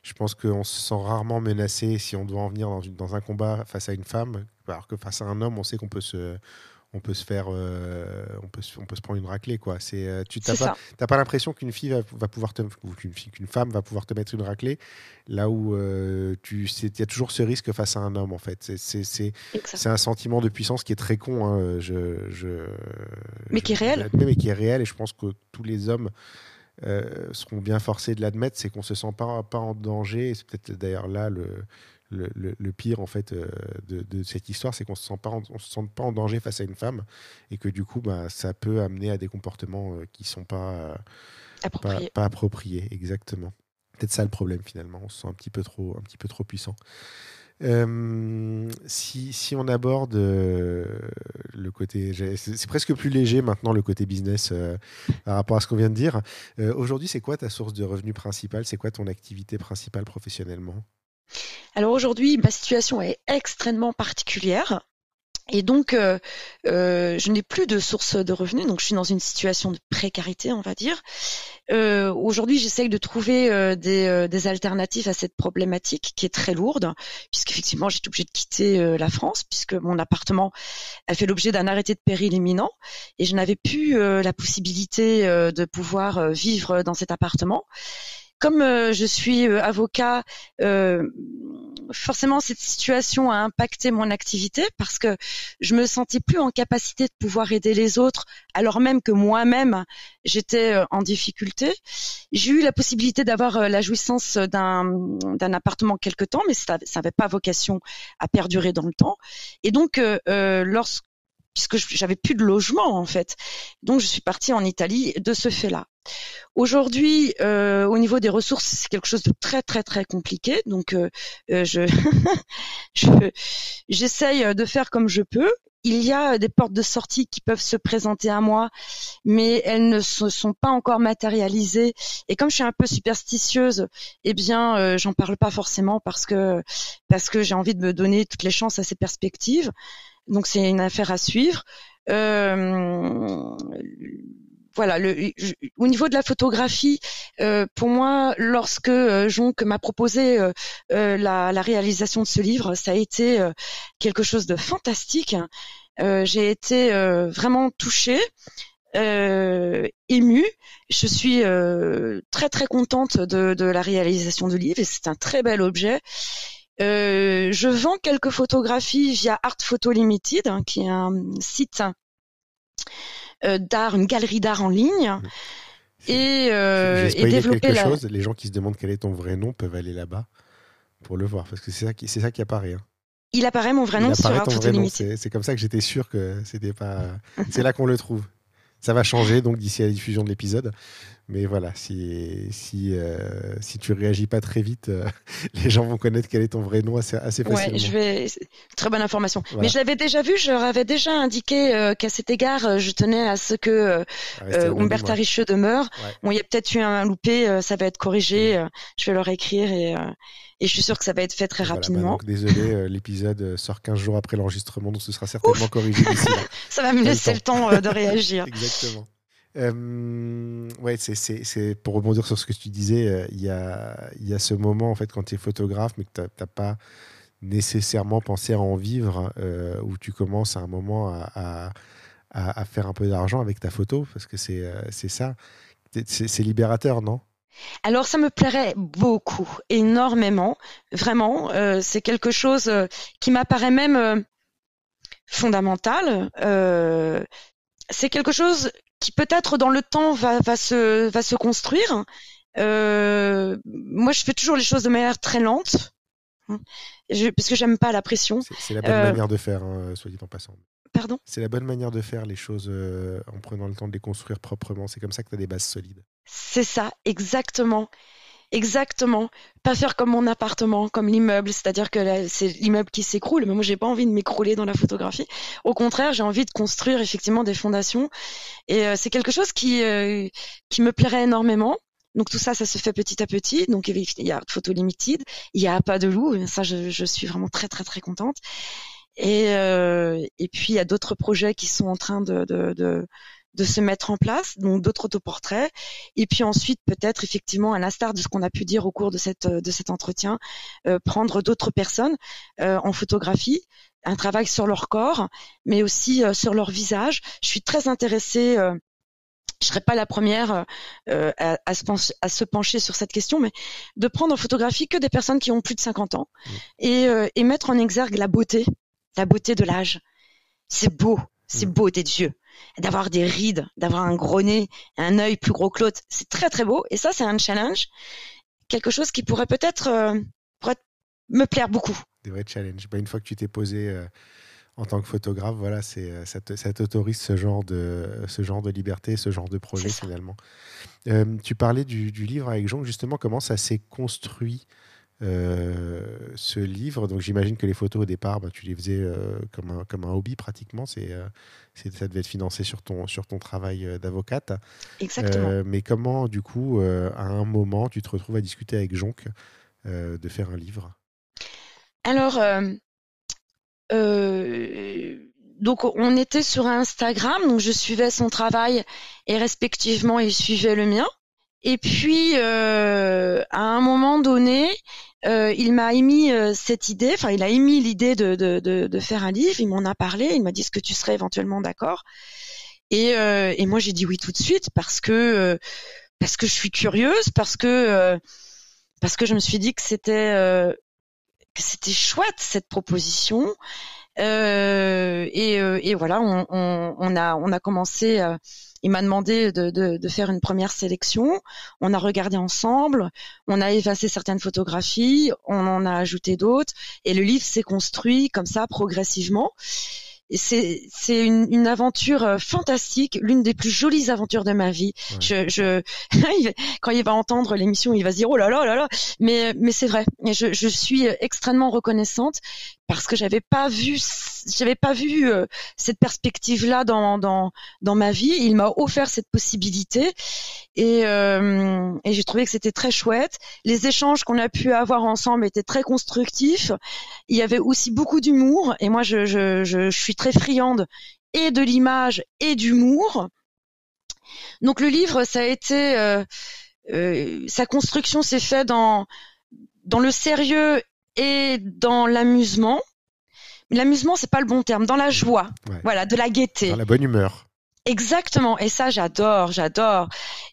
je pense qu'on se sent rarement menacé si on doit en venir dans, une, dans un combat face à une femme, alors que face à un homme, on sait qu'on peut se on peut se faire, euh, on peut, on peut se prendre une raclée quoi. C'est, euh, tu t'as pas, pas l'impression qu'une fille va, pouvoir te, qu'une fille, qu'une femme va pouvoir te mettre une raclée, là où euh, tu, il y a toujours ce risque face à un homme en fait. C'est, c'est, c'est, un sentiment de puissance qui est très con, hein, je, je, mais qui est réel. Mais qui est réel et je pense que tous les hommes seront bien forcés de l'admettre, c'est qu'on se sent pas, pas en danger. c'est peut-être d'ailleurs là le le, pire en fait de, cette histoire, c'est qu'on se sent pas, on se sent pas en danger face à une femme et que du coup, bah, ça peut amener à des comportements qui sont pas, appropriés. pas, appropriés, exactement. Peut-être ça le problème finalement. On se sent un petit peu trop, un petit peu trop puissant. Euh, si, si, on aborde euh, le côté, c'est presque plus léger maintenant le côté business euh, par rapport à ce qu'on vient de dire. Aujourd'hui, c'est quoi ta source de revenus principale? C'est quoi ton activité principale professionnellement? Alors aujourd'hui, ma situation est extrêmement particulière. Et donc, euh, euh, je n'ai plus de source de revenus, donc je suis dans une situation de précarité, on va dire. Euh, Aujourd'hui, j'essaye de trouver des, des, alternatives à cette problématique qui est très lourde, puisqu'effectivement, j'étais obligée de quitter la France, puisque mon appartement a fait l'objet d'un arrêté de péril imminent, et je n'avais plus la possibilité de pouvoir vivre dans cet appartement comme je suis avocat, forcément cette situation a impacté mon activité parce que je me sentais plus en capacité de pouvoir aider les autres alors même que moi-même j'étais euh, en difficulté. J'ai eu la possibilité d'avoir euh, la jouissance d'un appartement quelque temps, mais ça n'avait pas vocation à perdurer dans le temps. Et donc, euh, euh lorsque puisque j'avais plus de logement en fait. Donc je suis partie en Italie de ce fait-là. Aujourd'hui, euh, au niveau des ressources, c'est quelque chose de très très très compliqué. Donc euh, euh je j'essaye de faire comme je peux. Il y a des portes de sortie qui peuvent se présenter à moi, mais elles ne se sont pas encore matérialisées. Et comme je suis un peu superstitieuse, eh bien, euh, j'en parle pas forcément parce que parce que j'ai envie de me donner toutes les chances à ces perspectives. Donc c'est une affaire à suivre. Euh, voilà, au niveau de la photographie, euh, pour moi, lorsque euh, m'a proposé euh, la, réalisation de ce livre, ça a été quelque chose de fantastique. J'ai été vraiment touchée. Émue. Je suis très très contente de, de, la réalisation du livre et c'est un très bel objet. Euh, je vends quelques photographies via Art Photo Limited, hein, qui est un site euh, d'art, une galerie d'art en ligne. Et, euh, et développer quelque chose. Les gens qui se demandent quel est ton vrai nom peuvent aller là-bas pour le voir, parce que c'est ça qui, c'est ça qui apparaît. Hein. Il apparaît mon vrai nom sur Art Photo Limited. C'est comme ça que j'étais sûr que c'était pas. c'est là qu'on le trouve. Ça va changer donc d'ici à la diffusion de l'épisode. Mais voilà, si, si, euh, si tu réagis pas très vite, euh, les gens vont connaître quel est ton vrai nom assez, assez facilement. Ouais, je vais... Très bonne information. Mais je l'avais déjà vu, je leur avais déjà indiqué euh, qu'à cet égard, je tenais à ce que Umberta Richeux demeure. Bon, il y a peut-être eu un loupé, ça va être corrigé. Mm. je vais leur écrire et, et je suis sûr que ça va être fait très bah rapidement. donc, désolé, l'épisode sort 15 jours après l'enregistrement, donc ce sera certainement corrigé là. ça va me laisser le temps, le temps de réagir. Exactement. Euh, ouais, c'est pour rebondir sur ce que tu disais, euh, il y, a, y, a, ce moment en fait quand tu es photographe mais que tu n'as pas nécessairement pensé à en vivre, euh, où tu commences à un moment à, à, à faire un peu d'argent avec ta photo, parce que c'est euh, ça. C'est libérateur, non? Alors ça me plairait beaucoup, énormément, vraiment. C'est quelque chose qui m'apparaît même fondamental. c'est quelque chose qui peut-être dans le temps va, va, se, va se construire. Euh, moi, je fais toujours les choses de manière très lente, hein, parce que j'aime pas la pression. C'est la bonne euh, manière de faire, hein, soit dit en passant. Pardon? C'est la bonne manière de faire les choses euh, en prenant le temps de les construire proprement. C'est comme ça que tu as des bases solides. C'est ça, exactement. Exactement. Pas faire comme mon appartement, comme l'immeuble, c'est-à-dire que c'est l'immeuble qui s'écroule. Mais moi, j'ai pas envie de m'écrouler dans la photographie. Au contraire, j'ai envie de construire effectivement des fondations. Et euh, c'est quelque chose qui euh, qui me plairait énormément. Donc tout ça, ça se fait petit à petit. Donc il y a Photo Limited, il y a Pas de loup. Ça, je, je suis vraiment très très très contente. Et euh, et puis il y a d'autres projets qui sont en train de, de, de de se mettre en place, donc d'autres autoportraits, et puis ensuite peut-être effectivement, à l'instar de ce qu'on a pu dire au cours de cette de cet entretien, euh, prendre d'autres personnes euh, en photographie, un travail sur leur corps, mais aussi euh, sur leur visage. Je suis très intéressée. je serais pas la première à, à, se pencher, à, se pencher, sur cette question, mais de prendre en photographie que des personnes qui ont plus de 50 ans mmh. et, et mettre en exergue la beauté, la beauté de l'âge. C'est beau, c'est mmh. beau des yeux d'avoir des rides, d'avoir un gros nez, un œil plus gros que l'autre. C'est très très beau. Et ça, c'est un challenge, quelque chose qui pourrait peut-être euh, me plaire beaucoup. Des vrais challenges. Bah, une fois que tu t'es posé euh, en tant que photographe, voilà, c'est euh, ça, t'autorise ce genre de ce genre de liberté, ce genre de projet finalement. Euh, tu parlais du, du livre avec Jean, justement, comment ça s'est construit ce livre. Donc j'imagine que les photos au départ, bah, tu les faisais euh, comme, un, comme un hobby pratiquement. C'est, euh, c'est- ça devait être financé sur ton, sur ton travail euh, d'avocate. Exactement. Euh, mais comment, du coup, euh, à un moment, tu te retrouves à discuter avec Jonc euh, de faire un livre? Alors, euh, euh, donc on était sur Instagram, donc je suivais son travail et respectivement il suivait le mien. Et puis euh, à un moment donné, euh, il m'a émis euh, cette idée, enfin il a émis l'idée de, de, de, de faire un livre. Il m'en a parlé, il m'a dit est-ce que tu serais éventuellement d'accord. Et, euh, et moi j'ai dit oui tout de suite parce que euh, parce que je suis curieuse, parce que euh, parce que je me suis dit que c'était euh, que c'était chouette cette proposition. Et, et voilà, on, on, on a on a commencé. Il m'a demandé de, de, de faire une première sélection. On a regardé ensemble. On a effacé certaines photographies. On en a ajouté d'autres. Et le livre s'est construit comme ça progressivement. C'est une, une aventure euh, fantastique, l'une des plus jolies aventures de ma vie. Ouais. Je, je quand il va entendre l'émission, il va se dire oh là là là là. Mais mais c'est vrai. Et je, je suis extrêmement reconnaissante parce que j'avais pas vu j'avais pas vu euh, cette perspective là dans dans dans ma vie. Il m'a offert cette possibilité et euh, et j'ai trouvé que c'était très chouette. Les échanges qu'on a pu avoir ensemble étaient très constructifs. Il y avait aussi beaucoup d'humour et moi je je je, suis très friande et de l'image et d'humour. Donc le livre ça a été euh, euh, sa construction s'est faite dans dans le sérieux et dans l'amusement. L'amusement, c'est pas le bon terme, dans la joie, Ouais. voilà, de la gaieté. Dans la bonne humeur. Exactement. Et ça, j'adore, j'adore.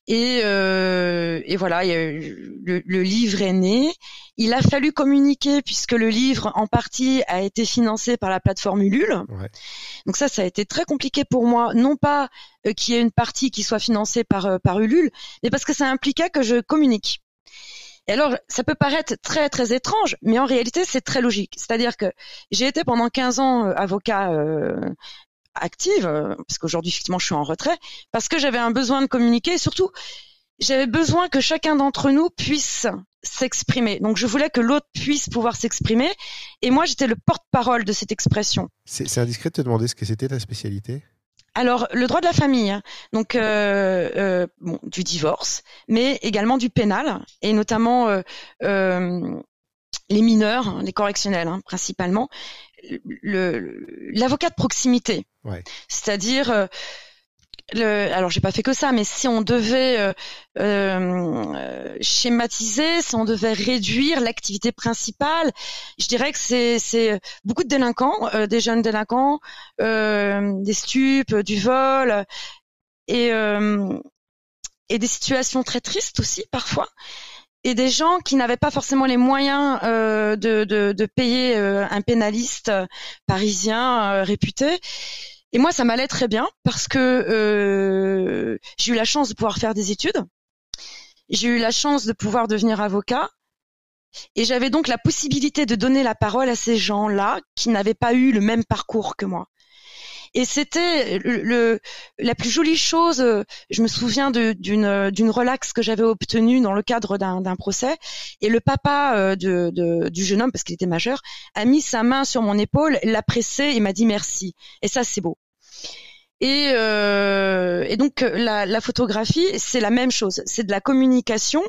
Et, euh, et voilà, le, le livre est né. Il a fallu communiquer puisque le livre, en partie, a été financé par la plateforme Ulule. Ouais. Donc ça, ça a été très compliqué pour moi. Non pas euh, qu'il y ait une partie qui soit financée par, euh, par Ulule, mais parce que ça impliquait que je communique. Et alors, ça peut paraître très très étrange, mais en réalité, c'est très logique. C'est-à-dire que j'ai été pendant 15 ans euh, avocat euh, active, euh, parce qu'aujourd'hui, effectivement, je suis en retrait, parce que j'avais un besoin de communiquer et surtout, j'avais besoin que chacun d'entre nous puisse s'exprimer. Donc, je voulais que l'autre puisse pouvoir s'exprimer et moi, j'étais le porte-parole de cette expression. C'est indiscret de te demander ce que c'était ta spécialité? Alors, le droit de la famille, hein. donc euh, euh, bon, du divorce, mais également du pénal, et notamment euh, les mineurs, hein, les correctionnels hein, principalement, le- le- l'avocat de proximité, Ouais. c'est-à-dire alors j'ai pas fait que ça, mais si on devait euh, euh, schématiser, si on devait réduire l'activité principale, je dirais que c'est beaucoup de délinquants, euh, des jeunes délinquants, des stupes, du vol et des situations très tristes aussi parfois et des gens qui n'avaient pas forcément les moyens de, payer un pénaliste parisien réputé. Et moi, ça m'allait très bien parce que euh, j'ai eu la chance de pouvoir faire des études. J'ai eu la chance de pouvoir devenir avocat. Et j'avais donc la possibilité de donner la parole à ces gens-là qui n'avaient pas eu le même parcours que moi. Et c'était la plus jolie chose. euh, Je me souviens d'une d'une relaxe que j'avais obtenue dans le cadre d'un procès. Et le papa euh, de, de- du jeune homme, parce qu'il était majeur, a mis sa main sur mon épaule, l'a pressé et m'a dit merci. Et ça, c'est beau. Et, euh, et donc la, photographie, c'est la même chose. C'est de la communication.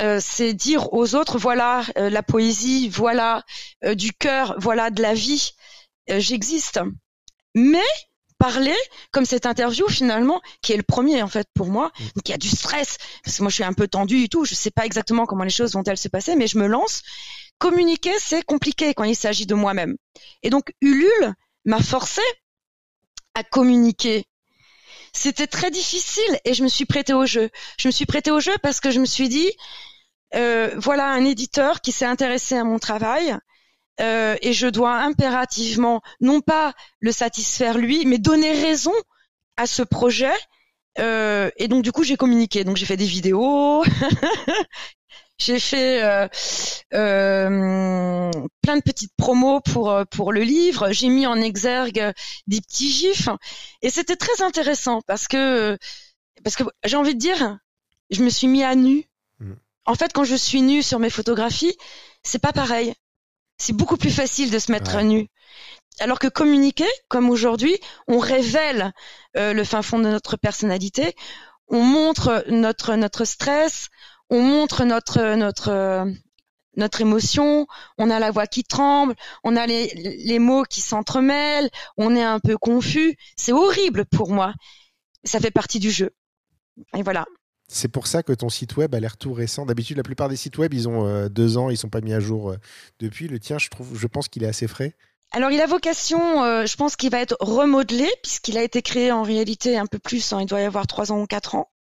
Euh, c'est dire aux autres voilà euh, la poésie, voilà euh, du cœur, voilà de la vie. Euh, J'existe. Mais parler comme cette interview finalement qui est le premier en fait pour moi donc il y a du stress. Parce que moi je suis un peu tendue et tout je sais pas exactement comment les choses vont-elles se passer mais je me lance. Communiquer c'est compliqué quand il s'agit de moi-même. Et donc Ulule m'a forcé à communiquer. C'était très difficile et je me suis prêtée au jeu. Je me suis prêtée au jeu parce que je me suis dit euh, voilà un éditeur qui s'est intéressé à mon travail euh, et je dois impérativement non pas le satisfaire lui, mais donner raison à ce projet. Euh, et donc du coup j'ai communiqué, donc j'ai fait des vidéos, J'ai fait euh, euh, plein de petites promos pour euh, pour le livre. J'ai mis en exergue des petits gifs et c'était très intéressant parce que parce que j'ai envie de dire, je me suis mis à nu. Mm. En fait, quand je suis nue sur mes photographies, c'est pas pareil. C'est beaucoup plus facile de se mettre Ouais. nu. Alors que communiquer, comme aujourd'hui, on révèle euh, le fin fond de notre personnalité, on montre notre notre stress, on montre notre notre euh, notre émotion, on a la voix qui tremble, on a les, les mots qui s'entremêlent, on est un peu confus. C'est horrible pour moi. Ça fait partie du jeu. Et voilà. C'est pour ça que ton site web a l'air tout récent. D'habitude, la plupart des sites web, ils ont euh, deux ans, ils sont pas mis à jour euh, depuis. Le tien, je pense qu'il est assez frais. Alors il a vocation, euh, je pense qu'il va être remodelé puisqu'il a été créé en réalité un peu plus, hein, il doit y avoir trois ans ou quatre ans,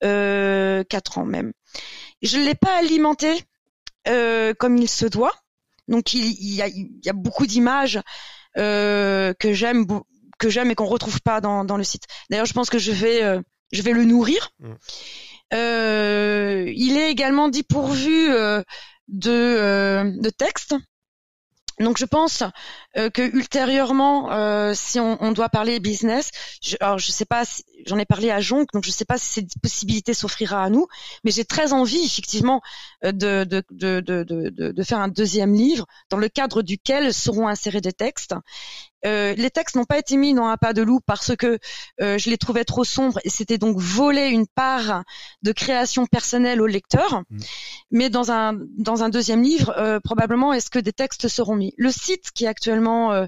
quatre ans même. Je ne l'ai pas alimenté comme il se doit, donc il, y, a, beaucoup d'images que j'aime, que j'aime et qu'on retrouve pas dans, le site. D'ailleurs, je pense que je vais, je vais le nourrir. Mm. Euh, il est également dépourvu euh, de, euh, de texte. Donc je pense euh, que ultérieurement, euh, si on, on doit parler business, je, alors je sais pas, si- j'en ai parlé à Jonc, donc je sais pas si cette possibilité s'offrira à nous, mais j'ai très envie effectivement de, de, de, de- de faire un deuxième livre dans le cadre duquel seront insérés des textes. Euh, les textes n'ont pas été mis dans un pas de loup parce que euh, je les trouvais trop sombres et c'était donc voler une part de création personnelle au lecteur. Mm. Mais dans un dans un deuxième livre, euh, probablement est-ce que des textes seront mis? Le site qui est actuellement euh,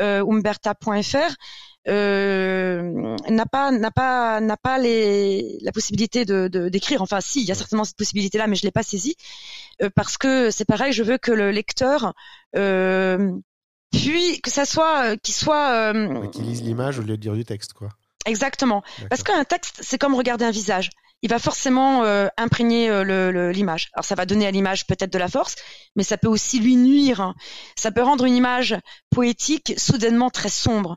euh, umberta.fr euh, n'a pas n'a pas n'a pas les la possibilité de de- d'écrire. Enfin, si, il y a certainement cette possibilité-là, mais je l'ai pas saisie euh, parce que c'est pareil. Je veux que le lecteur euh, puis que ça soit euh, qu'il soit euh, Qui lisent l'image au lieu de dire du texte, quoi. exactement. Parce qu'un texte c'est comme regarder un visage. Il va forcément euh, imprégner euh, le- le- l'image. Alors ça va donner à l'image peut-être de la force mais ça peut aussi lui nuire hein. ça peut rendre une image poétique soudainement très sombre.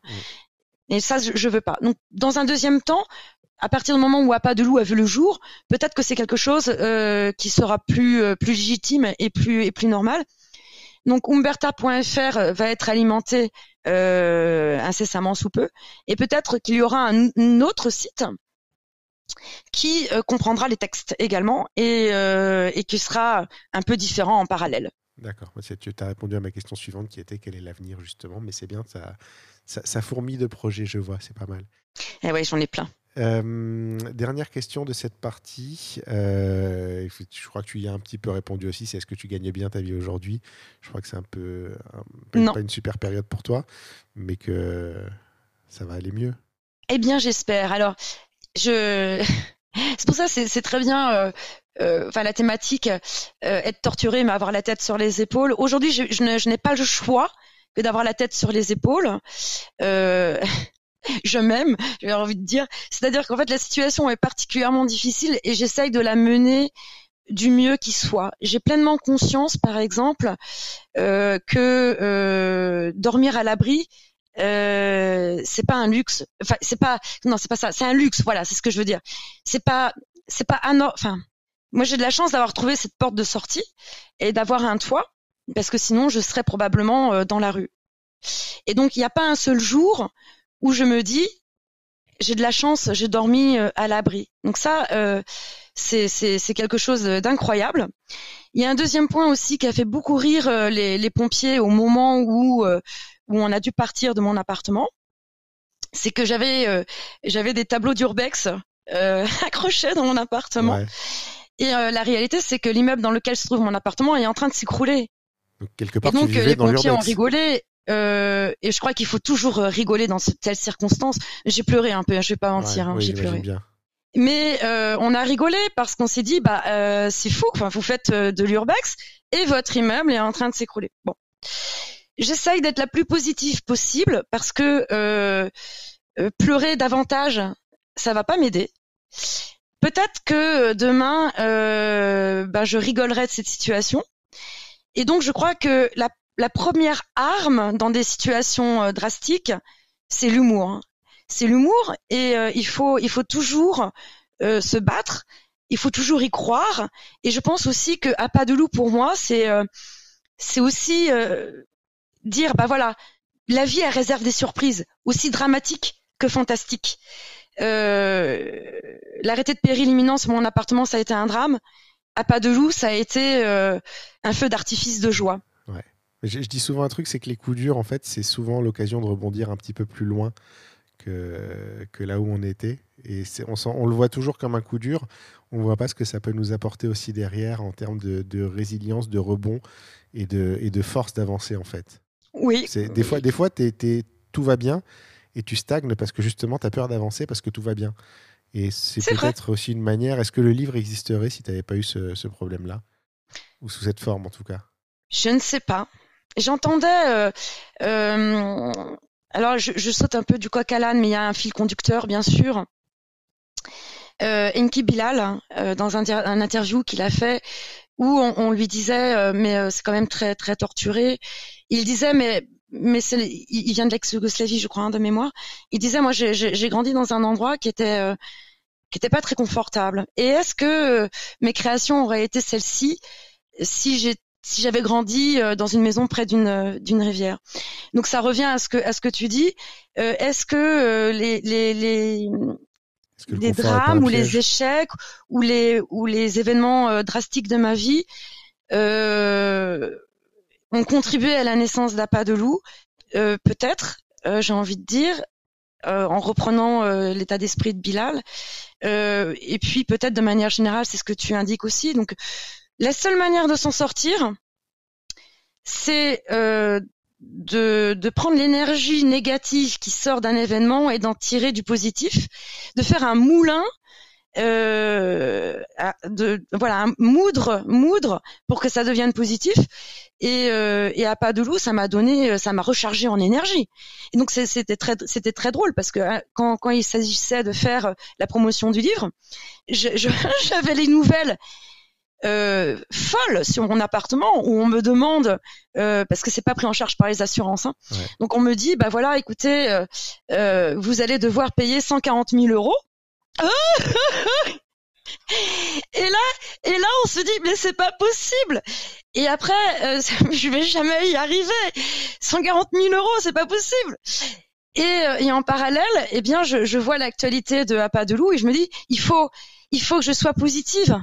Et ça je, je veux pas. Donc dans un deuxième temps à partir du moment où Appât de loup a vu le jour, peut-être que c'est quelque chose euh, qui sera plus euh, plus légitime et plus et plus normal. Donc umberta.fr va être alimenté euh, incessamment sous peu, et peut-être qu'il y aura un, un autre site qui euh, comprendra les textes également et, euh, et qui sera un peu différent en parallèle. D'accord. Tu as répondu à ma question suivante qui était quel est l'avenir, justement. Mais c'est bien, ça, ça, ça fourmille de projets, je vois, c'est pas mal. Et ouais, j'en ai plein. Euh, dernière question de cette partie. Euh, je crois que tu y as un petit peu répondu aussi. C'est est-ce que tu gagnes bien ta vie aujourd'hui? Je crois que c'est un peu un- pas une- Non. pas une super période pour toi, mais que ça va aller mieux. Eh bien, j'espère. Alors, je. C'est pour ça, c'est très bien. euh, euh, Enfin, la thématique euh, être torturé, mais avoir la tête sur les épaules. Aujourd'hui, je, n'ai pas le choix que d'avoir la tête sur les épaules. Euh, je m'aime, j'ai envie de dire. C'est-à-dire qu'en fait, la situation est particulièrement difficile et j'essaye de la mener du mieux qui soit. J'ai pleinement conscience, par exemple, euh, que euh, dormir à l'abri, euh, c'est pas un luxe. Enfin, c'est pas non, c'est pas ça. C'est un luxe. Voilà, c'est ce que je veux dire. C'est pas c'est pas anor... Enfin, moi j'ai de la chance d'avoir trouvé cette porte de sortie et d'avoir un toit parce que sinon je serais probablement euh, dans la rue. Et donc il n'y a pas un seul jour où je me dis j'ai de la chance, j'ai dormi euh, à l'abri. Donc ça, euh, c'est quelque chose d'incroyable. Il y a un deuxième point aussi qui a fait beaucoup rire euh, les, les pompiers au moment où euh, où on a dû partir de mon appartement. C'est que j'avais euh, j'avais des tableaux d'urbex euh, accrochés dans mon appartement. Ouais. Et euh, la réalité, c'est que l'immeuble dans lequel se trouve mon appartement est en train de s'écrouler. Donc, quelque Et part, donc tu euh, vivais les dans pompiers ont rigolé. Euh, et je crois qu'il faut toujours euh, rigoler dans ce- telles circonstances. J'ai pleuré un peu, hein, je vais pas mentir, Ouais, hein, oui, j'ai pleuré. bien. Mais euh, on a rigolé parce qu'on s'est dit, bah euh, c'est fou, enfin vous faites euh, de l'urbex et votre immeuble est en train de s'écrouler. Bon, j'essaye d'être la plus positive possible parce que euh, pleurer davantage, ça va pas m'aider. Peut-être que demain, euh, bah, je rigolerai de cette situation. Et donc je crois que la, la première arme dans des situations euh, drastiques, c'est l'humour. C'est l'humour et euh, il faut il faut toujours euh, se battre. il faut toujours y croire. Et je pense aussi que à pas de loup pour moi, c'est c'est aussi dire bah voilà, la vie elle réserve des surprises aussi dramatiques que fantastiques. L'arrêté de péril imminent sur mon appartement, ça a été un drame. À pas de loup, ça a été un feu d'artifice de joie. Je, je, dis souvent un truc, c'est que les coups durs, en fait, c'est souvent l'occasion de rebondir un petit peu plus loin que, que là où on était. Et on, on, le voit toujours comme un coup dur. On ne voit pas ce que ça peut nous apporter aussi derrière en termes de, de résilience, de rebond et de, et de force d'avancer, en fait. Oui. Des fois, des fois t es, t es, tout va bien et tu stagnes parce que justement, tu as peur d'avancer parce que tout va bien. Et c'est peut-être aussi une manière. Est-ce que le livre existerait si tu n'avais pas eu ce, ce problème-là? Ou sous cette forme, en tout cas? Je ne sais pas. J'entendais. Euh, euh, alors, je, je, saute un peu du coq à l'âne, mais il y a un fil conducteur, bien sûr. Euh, Enki Bilal, dans un, un interview qu'il a fait, où on, on lui disait, mais c'est quand même très très torturé. Il disait, mais mais il vient de l'ex-Yougoslavie, je crois, hein, de mémoire. Il disait, moi, j'ai grandi dans un endroit qui était euh, qui était pas très confortable. Et est-ce que mes créations auraient été celles-ci si si j'avais grandi euh, dans une maison près d'une d'une rivière. Donc ça revient à ce que à ce que tu dis. Euh, est-ce que euh, les les les que les drames ou les échecs ou les ou les événements drastiques de ma vie ont contribué à la naissance d'Apas de loup euh, Peut-être, euh, j'ai envie de dire, euh, en reprenant l'état d'esprit de Bilal. et puis peut-être de manière générale, c'est ce que tu indiques aussi. Donc la seule manière de s'en sortir, c'est de, de, prendre l'énergie négative qui sort d'un événement et d'en tirer du positif, de faire un moulin euh, de voilà moudre moudre pour que ça devienne positif. Et, euh, et à pas de loup ça m'a donné ça m'a rechargé en énergie. Et donc c'était très c'était très drôle parce que hein, quand, quand il s'agissait de faire la promotion du livre j'avais les nouvelles euh, folles sur mon appartement où on me demande euh, parce que c'est pas pris en charge par les assurances hein. ouais. donc on me dit bah voilà écoutez euh, euh vous allez devoir payer 140 000 euros et là, et là, on se dit mais c'est pas possible. Et après, euh, je vais jamais y arriver. 140 000 euros, c'est pas possible. Et, et, en parallèle, eh bien, je, je vois l'actualité de Apa de Loup et je me dis, il faut, il faut que je sois positive.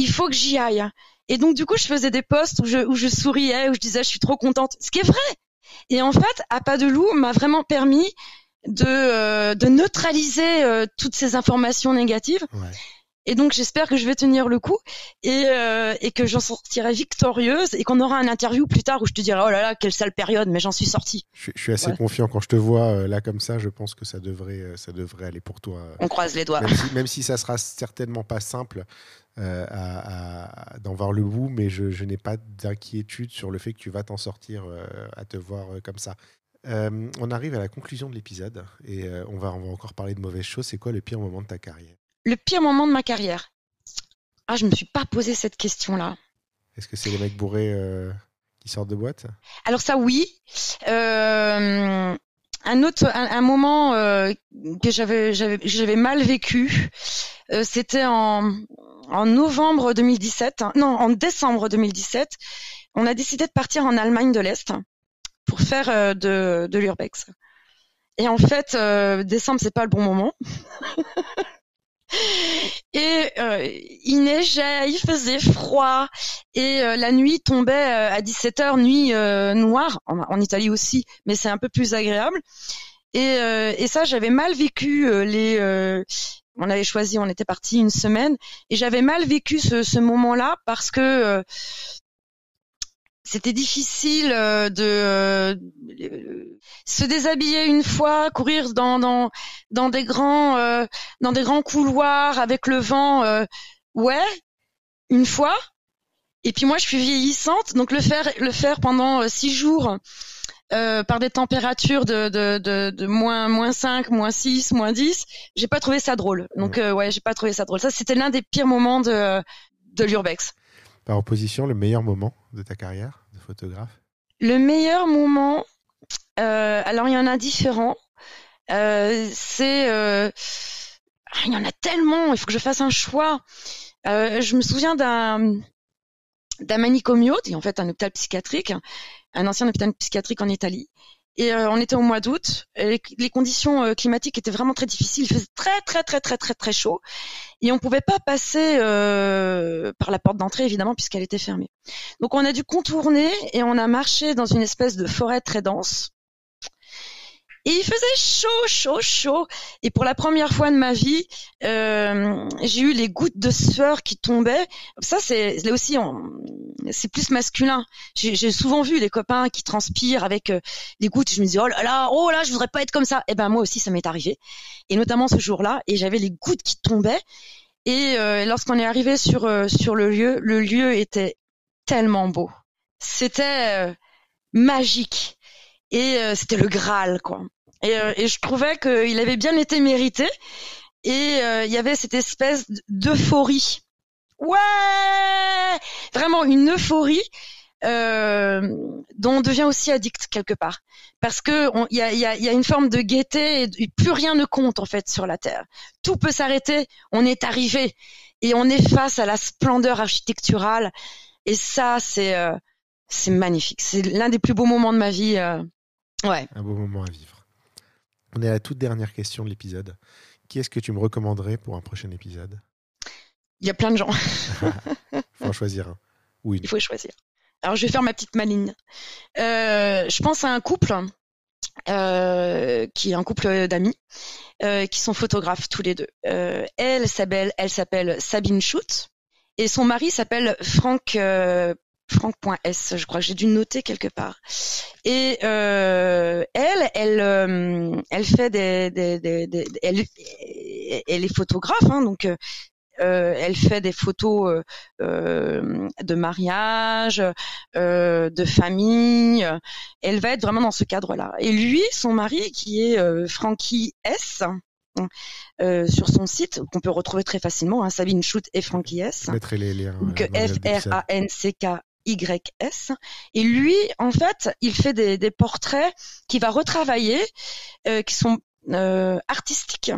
Il faut que j'y aille. Et donc, du coup, je faisais des posts où je, souriais, où je disais, je suis trop contente. Ce qui est vrai. Et en fait, Apa de Loup m'a vraiment permis de, euh, neutraliser euh, toutes ces informations négatives. Et donc j'espère que je vais tenir le coup et, euh, et que j'en sortirai victorieuse et qu'on aura un interview plus tard où je te dirai oh là là quelle sale période mais j'en suis sortie. Je, je, suis assez ouais. confiant quand je te vois euh, là comme ça, je pense que ça devrait euh, ça devrait aller pour toi. On croise les doigts. Même si, même si ça sera certainement pas simple euh, à, à, d'en voir le bout, mais je, je n'ai pas d'inquiétude sur le fait que tu vas t'en sortir à te voir comme ça. Euh, on arrive à la conclusion de l'épisode et euh, on, va, on va encore parler de mauvaises choses. C'est quoi le pire moment de ta carrière? Le pire moment de ma carrière Ah, je me suis pas posé cette question-là. Est-ce que c'est les mecs bourrés euh, qui sortent de boîte? Alors ça, oui. Euh, un autre, un, un moment euh, que j'avais, j'avais, mal vécu, c'était en, en novembre 2017. Hein, non, en décembre 2017. On a décidé de partir en Allemagne de l'Est pour faire de, de l'urbex. Et en fait, décembre, c'est pas le bon moment. et euh, il neigeait, il faisait froid et euh, la nuit tombait euh, à 17h, nuit euh, noire, en, en, Italie aussi, mais c'est un peu plus agréable. Et, et ça, j'avais mal vécu les... on avait choisi, on était parti une semaine, et j'avais mal vécu ce, ce moment-là parce que c'était difficile euh, de euh, se déshabiller une fois, courir dans dans dans des grands euh, dans des grands couloirs avec le vent. Ouais, une fois. Et puis moi, je suis vieillissante, donc le faire le faire pendant six jours. Euh, par des températures de, de, de, de, moins, moins 5, moins 6, moins 10, j'ai pas trouvé ça drôle. Donc euh, ouais, j'ai pas trouvé ça drôle. Ça, c'était l'un des pires moments de, de l'urbex. Par opposition, le meilleur moment de ta carrière? Le meilleur moment, euh, alors il y en a différents. Euh, c'est, euh, il y en a tellement, il faut que je fasse un choix. je me souviens d'un d'un manicomio, en fait un hôpital psychiatrique, un ancien hôpital psychiatrique en Italie. Et on était au mois d'août. Les conditions climatiques étaient vraiment très difficiles. Il faisait très très très très très très chaud et on pouvait pas passer par la porte d'entrée évidemment puisqu'elle était fermée. Donc on a dû contourner et on a marché dans une espèce de forêt très dense et il faisait chaud, chaud, chaud. Et pour la première fois de ma vie, euh, j'ai eu les gouttes de sueur qui tombaient. Ça, c'est là aussi, c'est plus masculin. J'ai souvent vu les copains qui transpirent avec euh, les gouttes. Je me dis oh là là, oh là, je voudrais pas être comme ça. Et eh ben moi aussi, ça m'est arrivé. Et notamment ce jour-là, et j'avais les gouttes qui tombaient. Et euh, lorsqu'on est arrivé sur euh, sur le lieu, le lieu était tellement beau. C'était magique et euh, c'était le Graal quoi. Et, euh, et je trouvais qu'il avait bien été mérité et euh, il y avait cette espèce d'euphorie. Ouais, vraiment une euphorie euh, dont on devient aussi addict quelque part, parce que il y a, y, a, y a, une forme de gaieté et plus rien ne compte en fait sur la terre. Tout peut s'arrêter. On est arrivé et on est face à la splendeur architecturale et ça c'est euh, c'est magnifique. C'est l'un des plus beaux moments de ma vie. Euh, Ouais. Un beau moment à vivre. On est à la toute dernière question de l'épisode. Qui est-ce que tu me recommanderais pour un prochain épisode? Il y a plein de gens. Il faut en choisir un. Oui. Il faut choisir. Alors je vais faire ma petite maligne. Euh, je pense à un couple euh, qui est un couple d'amis euh, qui sont photographes tous les deux. elle s'appelle elle s'appelle Sabine Schut et son mari s'appelle Franck Franck.s, je crois que j'ai dû noter quelque part. Et euh, elle, elle, euh, elle fait des, des, des, des elle, elle, est photographe, hein, donc euh, elle fait des photos euh, de mariage, de famille. Elle va être vraiment dans ce cadre-là. Et lui, son mari, qui est Frankie S. sur son site qu'on peut retrouver très facilement, hein, Sabine Shoot et Frankie S. Mettrai les liens. Donc F R A N C K YS. Et lui, en fait, il fait des, portraits qu'il va retravailler, euh, qui sont euh, artistiques.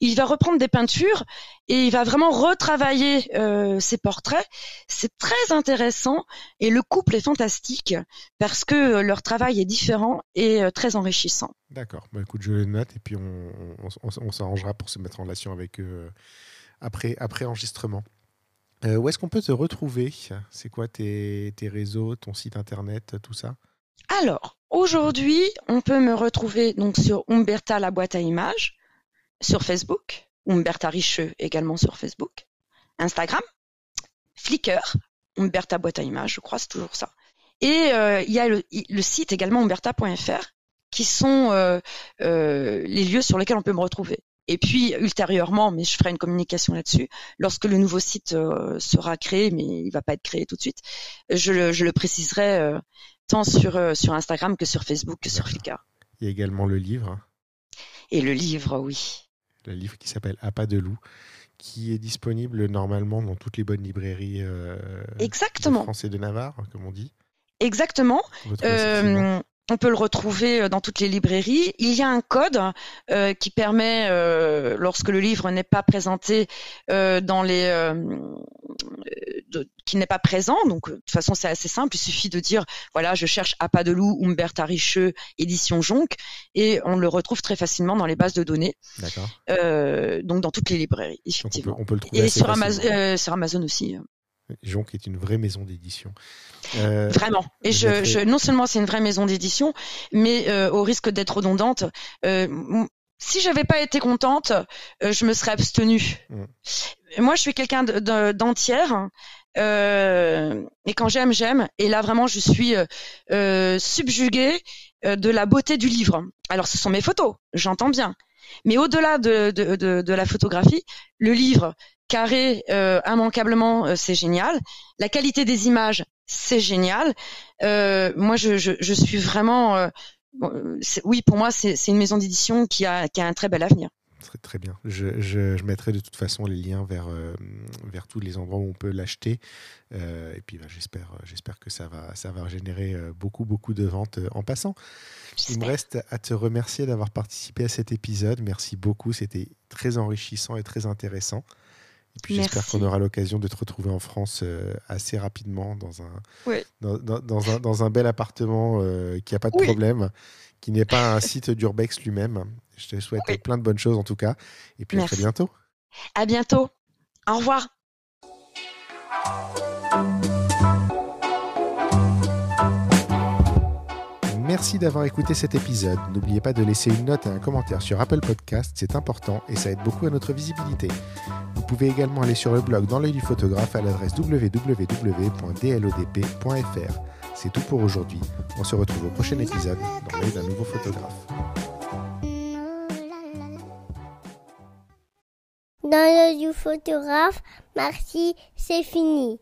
Il va reprendre des peintures et il va vraiment retravailler euh, ses portraits. C'est très intéressant et le couple est fantastique parce que leur travail est différent et euh, très enrichissant. D'accord. Bah, écoute, je le note et puis on s'arrangera pour se mettre en relation avec eux après, après enregistrement. Euh, où est-ce qu'on peut te retrouver? C'est quoi tes, réseaux, ton site internet, tout ça? Alors, aujourd'hui, on peut me retrouver donc sur Umberta la boîte à images, sur Facebook, Umberta Richeux également sur Facebook, Instagram, Flickr, Umberta boîte à images, je crois, c'est toujours ça. Et euh, il y a le, site également umberta.fr qui sont euh, les lieux sur lesquels on peut me retrouver. Et puis ultérieurement, mais je ferai une communication là-dessus, lorsque le nouveau site euh, sera créé, mais il va pas être créé tout de suite, je le, je le préciserai euh, tant sur, euh, sur Instagram que sur Facebook que sur Flickr. Il y a également le livre. Et le livre, oui. Le livre qui s'appelle À pas de loup, qui est disponible normalement dans toutes les bonnes librairies Exactement. de France et de Navarre, comme on dit. Exactement. On peut le retrouver euh, dans toutes les librairies. Il y a un code euh, qui permet, euh, lorsque le livre n'est pas présenté dans les, qui n'est pas présent, donc de toute façon c'est assez simple. Il suffit de dire voilà, je cherche à pas de loup Umberta Richeux édition Jonc et on le retrouve très facilement dans les bases de données. D'accord. donc dans toutes les librairies, effectivement. On peut, le trouver et sur Amazon, sur Amazon aussi. Jonc est une vraie maison d'édition. Euh, Vraiment. Et je, je, non seulement c'est une vraie maison d'édition, mais euh, au risque d'être redondante, euh, si j'avais pas été contente, euh, je me serais abstenue. Mm. Moi, je suis quelqu'un d'entière. Euh, et quand j'aime, j'aime. Et là, vraiment, je suis euh, subjuguée de la beauté du livre. Alors, ce sont mes photos, j'entends bien. Mais au-delà de, de, de, de, la photographie, le livre carré euh, immanquablement, euh, c'est génial. La qualité des images, c'est génial. Euh, moi, je, je, je, suis vraiment, oui, pour moi, c'est une maison d'édition qui a, qui a un très bel avenir. Très, très bien. Je, je, je, mettrai de toute façon les liens vers, euh, vers tous les endroits où on peut l'acheter. Euh, et puis bah, j'espère, j'espère que ça va, ça va générer beaucoup, beaucoup de ventes en passant. Il me reste à te remercier d'avoir participé à cet épisode. Merci beaucoup. C'était très enrichissant et très intéressant. Et puis j'espère qu'on aura l'occasion de te retrouver en France euh, assez rapidement dans un, Oui. dans, dans- dans un, dans un bel appartement euh, qui n'a pas de Oui. problème, qui n'est pas un site d'Urbex lui-même. Je te souhaite Oui. plein de bonnes choses en tout cas. Et puis à très bientôt. À bientôt. Au revoir. Merci d'avoir écouté cet épisode. N'oubliez pas de laisser une note et un commentaire sur Apple Podcast, c'est important et ça aide beaucoup à notre visibilité. Vous pouvez également aller sur le blog dans l'œil du photographe à l'adresse www.dlodp.fr. C'est tout pour aujourd'hui. On se retrouve au prochain épisode dans l'œil d'un nouveau photographe. Dans l'œil du photographe, merci, c'est fini.